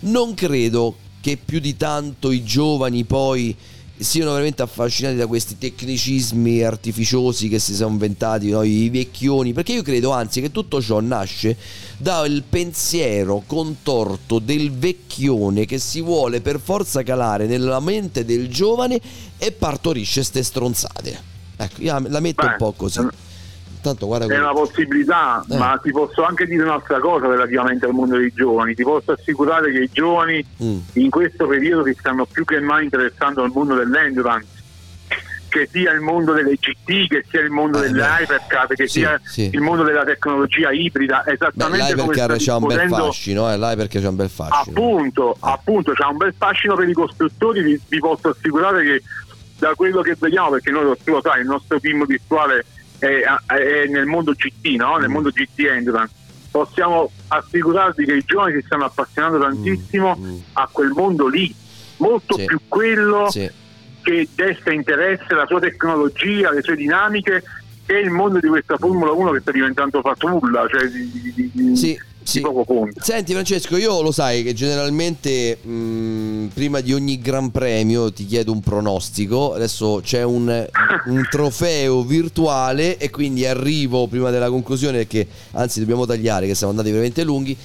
Speaker 2: non credo che più di tanto i giovani poi siano veramente affascinati da questi tecnicismi artificiosi che si sono inventati no? i vecchioni. Perché io credo anzi che tutto ciò nasce dal pensiero contorto del vecchione che si vuole per forza calare nella mente del giovane e partorisce ste stronzate. Ecco io la metto un
Speaker 8: Beh,
Speaker 2: po' così tanto guarda
Speaker 8: È una possibilità,
Speaker 2: Eh.
Speaker 8: ma ti posso anche dire un'altra cosa relativamente al mondo dei giovani. Ti posso assicurare che i giovani
Speaker 2: Mm.
Speaker 8: in questo periodo si stanno più che mai interessando al mondo dell'endurance, che sia il mondo delle GT, che sia il mondo delle hypercar, che
Speaker 2: Eh, Sì,
Speaker 8: sia
Speaker 2: sì.
Speaker 8: il mondo della tecnologia ibrida,
Speaker 2: Beh,
Speaker 8: esattamente come
Speaker 2: l'hypercar
Speaker 8: sta
Speaker 2: c'ha un bel fascino eh, l'hypercar c'ha un bel fascino
Speaker 8: Appunto, appunto, c'ha un bel fascino per i costruttori, vi, vi posso assicurare che da quello che vediamo, perché noi lo, lo sai, il nostro team virtuale è, è nel mondo GT, no?
Speaker 2: Mm.
Speaker 8: nel mondo GT Endurance, possiamo assicurarvi che i giovani si stanno appassionando tantissimo a quel mondo lì, molto
Speaker 2: Mm, Sì.
Speaker 8: più quello
Speaker 2: Sì.
Speaker 8: che desta interesse, la sua tecnologia, le sue dinamiche, che il mondo di questa Formula 1 che sta diventando fatulla, cioè di, di- di-
Speaker 2: Sì,
Speaker 8: di poco conto.
Speaker 2: Senti Francesco, io lo sai che generalmente mh, prima di ogni gran premio ti chiedo un pronostico, adesso c'è un, un trofeo virtuale e quindi arrivo prima della conclusione perché anzi dobbiamo tagliare che siamo andati veramente lunghi.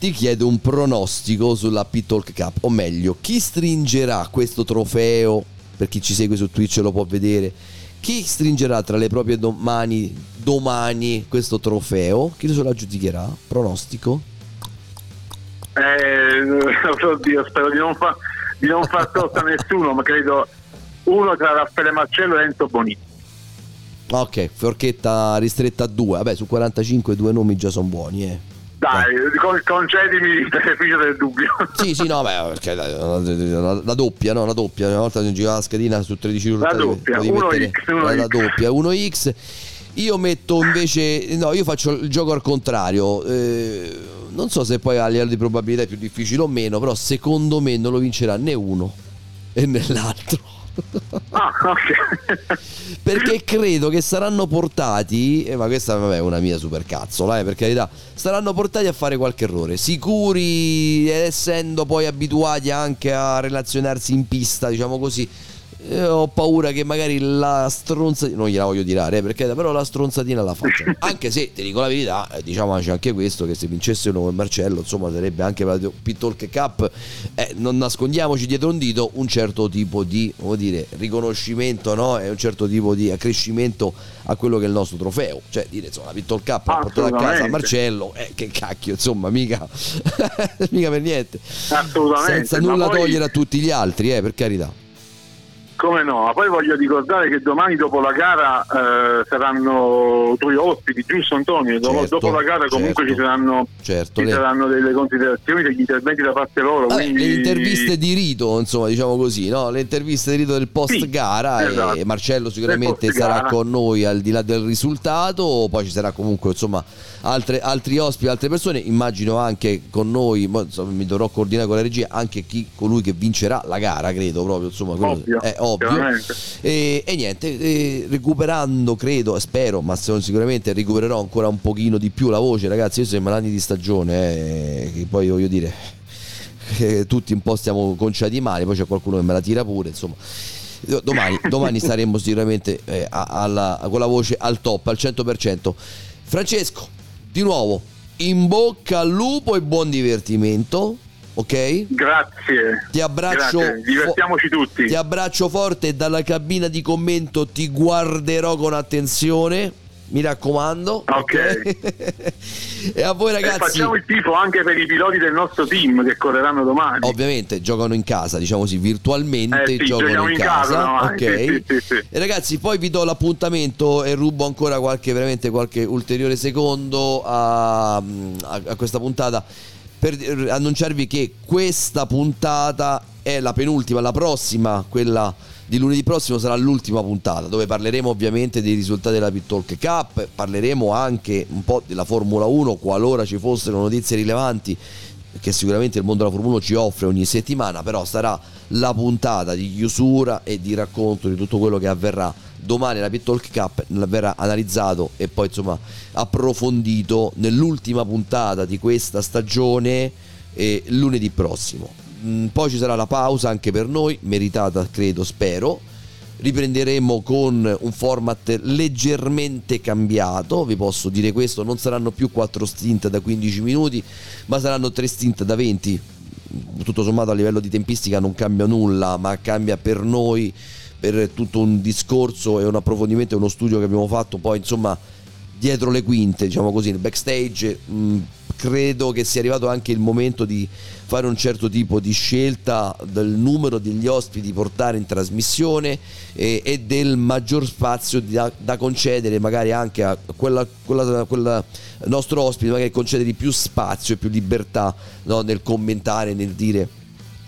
Speaker 2: Ti chiedo un pronostico sulla Pit-Talk Cup, o meglio, chi stringerà questo trofeo, per chi ci segue su Twitch lo può vedere, chi stringerà tra le proprie mani domani questo trofeo? Chi se lo aggiudicherà? Pronostico?
Speaker 8: Eh, oddio, spero di non, fa, di non far torto a nessuno, ma credo uno tra Raffaele Marcello e Enzo Bonini.
Speaker 2: Ok, forchetta ristretta a due. Vabbè, su 45 due nomi già sono buoni, eh.
Speaker 8: Dai, con- concedimi il beneficio del dubbio.
Speaker 2: Sì, sì, no, beh, perché la, la- la doppia, no, la doppia. Una volta si girava la schedina su 13 risultati.
Speaker 8: doppia,
Speaker 2: potevi
Speaker 8: 1x,
Speaker 2: mettere
Speaker 8: 1x.
Speaker 2: La doppia, 1x. Io metto invece, no, io faccio il gioco al contrario. Eh, non so se poi a livello di probabilità è più difficile o meno, però secondo me non lo vincerà né uno e né l'altro.
Speaker 8: Ah, ok.
Speaker 2: Perché credo che saranno portati, eh, ma questa vabbè, è una mia supercazzola, eh, per carità, saranno portati a fare qualche errore. Sicuri, essendo poi abituati anche a relazionarsi in pista, diciamo così, eh, ho paura che magari la stronzatina, non gliela voglio tirare, eh, perché però la stronzatina la faccia. anche se, ti dico la verità, eh, diciamoci anche questo, che se vincesse uno come Marcello, insomma, sarebbe anche per la Pit-Talk Cup, eh, non nascondiamoci dietro un dito, un certo tipo di, come dire, riconoscimento, no? E un certo tipo di accrescimento a quello che è il nostro trofeo. Cioè, dire, insomma, la Pit-Talk Cup ha portato a casa. Marcello, eh, che cacchio, insomma, mica, mica per niente.
Speaker 8: Assolutamente.
Speaker 2: Senza nulla
Speaker 8: poi-
Speaker 2: togliere a tutti gli altri, eh, per carità.
Speaker 8: Come no? Ma poi voglio ricordare che domani dopo la gara eh, saranno tuoi ospiti, giusto Antonio? Dopo,
Speaker 2: Certo,
Speaker 8: dopo la gara comunque
Speaker 2: certo.
Speaker 8: ci saranno,
Speaker 2: Certo,
Speaker 8: ci
Speaker 2: le-
Speaker 8: saranno delle considerazioni, degli interventi da parte loro.
Speaker 2: Vabbè,
Speaker 8: quindi...
Speaker 2: le interviste di rito, insomma, diciamo così, no? Le interviste di rito del post gara
Speaker 8: esatto.
Speaker 2: e Marcello sicuramente sarà con noi al di là del risultato, poi ci sarà comunque, insomma, altre- altri ospiti, altre persone, immagino anche con noi, insomma, mi dovrò coordinare con la regia, anche chi colui che vincerà la gara, credo proprio, insomma,
Speaker 8: Ovvio,
Speaker 2: è ovvio. E, e niente, e recuperando, credo, spero, ma sicuramente recupererò ancora un pochino di più la voce, ragazzi, io siamo anni di stagione, eh, che poi voglio dire, eh, tutti un po' stiamo conciati male, poi c'è qualcuno che me la tira pure, insomma. Domani, domani saremo sicuramente eh, alla- con la voce al top, al 100%. Francesco, di nuovo, in bocca al lupo e buon divertimento, ok?
Speaker 8: Grazie.
Speaker 2: Ti abbraccio.
Speaker 8: Grazie. Divertiamoci tutti.
Speaker 2: Ti abbraccio forte e dalla cabina di commento ti guarderò con attenzione. Mi raccomando.
Speaker 8: Ok.
Speaker 2: e a voi
Speaker 8: E
Speaker 2: ragazzi...
Speaker 8: facciamo il tifo anche per i piloti del nostro team che correranno domani.
Speaker 2: Ovviamente giocano in casa, diciamo così, virtualmente
Speaker 8: Eh sì,
Speaker 2: giocano in
Speaker 8: in
Speaker 2: casa.
Speaker 8: casa
Speaker 2: ok.
Speaker 8: sì, sì.
Speaker 2: E ragazzi, poi vi do l'appuntamento e rubo ancora qualche, veramente qualche ulteriore secondo a, a- a questa puntata per annunciarvi che questa puntata è la penultima, la prossima, quella di lunedì prossimo sarà l'ultima puntata dove parleremo ovviamente dei risultati della Pit Talk Cup, parleremo anche un po' della Formula 1 qualora ci fossero notizie rilevanti che sicuramente il mondo della Formula 1 ci offre ogni settimana, però sarà la puntata di chiusura e di racconto di tutto quello che avverrà domani alla Pit Talk Cup, verrà analizzato e poi insomma approfondito nell'ultima puntata di questa stagione lunedì prossimo. Mm, Poi ci sarà la pausa anche per noi, meritata credo, spero. Riprenderemo con un format leggermente cambiato, vi posso dire questo, non saranno più 4 stint da 15 minuti, ma saranno 3 stint da 20. Tutto sommato a livello di tempistica non cambia nulla, ma cambia per noi, per tutto un discorso e un approfondimento e uno studio che abbiamo fatto poi insomma dietro le quinte, diciamo così, nel backstage. mh, credo che sia arrivato anche il momento di fare un certo tipo di scelta del numero degli ospiti portare in trasmissione e, e del maggior spazio da, da concedere magari anche a quella, quella, quella nostro ospite, magari concedere più spazio e più libertà no, nel commentare, nel dire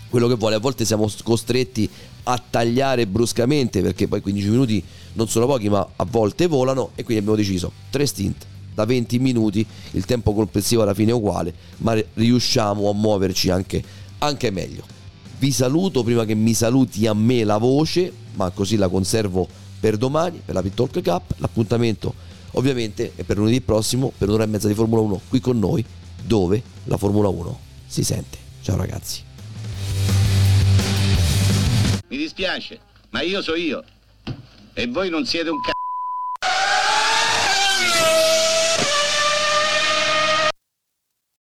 Speaker 2: quello che vuole. A volte siamo costretti a tagliare bruscamente perché poi 15 minuti non sono pochi, ma a volte volano e quindi abbiamo deciso tre stint da 20 minuti, il tempo complessivo alla fine è uguale, ma riusciamo a muoverci anche, anche meglio. Vi saluto prima che mi saluti a me la voce, ma così la conservo per domani, per la Pit Talk Cup. L'appuntamento ovviamente è per lunedì prossimo, per un'ora e mezza di Formula 1 qui con noi, dove la Formula 1 si sente. Ciao ragazzi.
Speaker 10: Mi dispiace, ma io so io. E voi non siete un cazzo.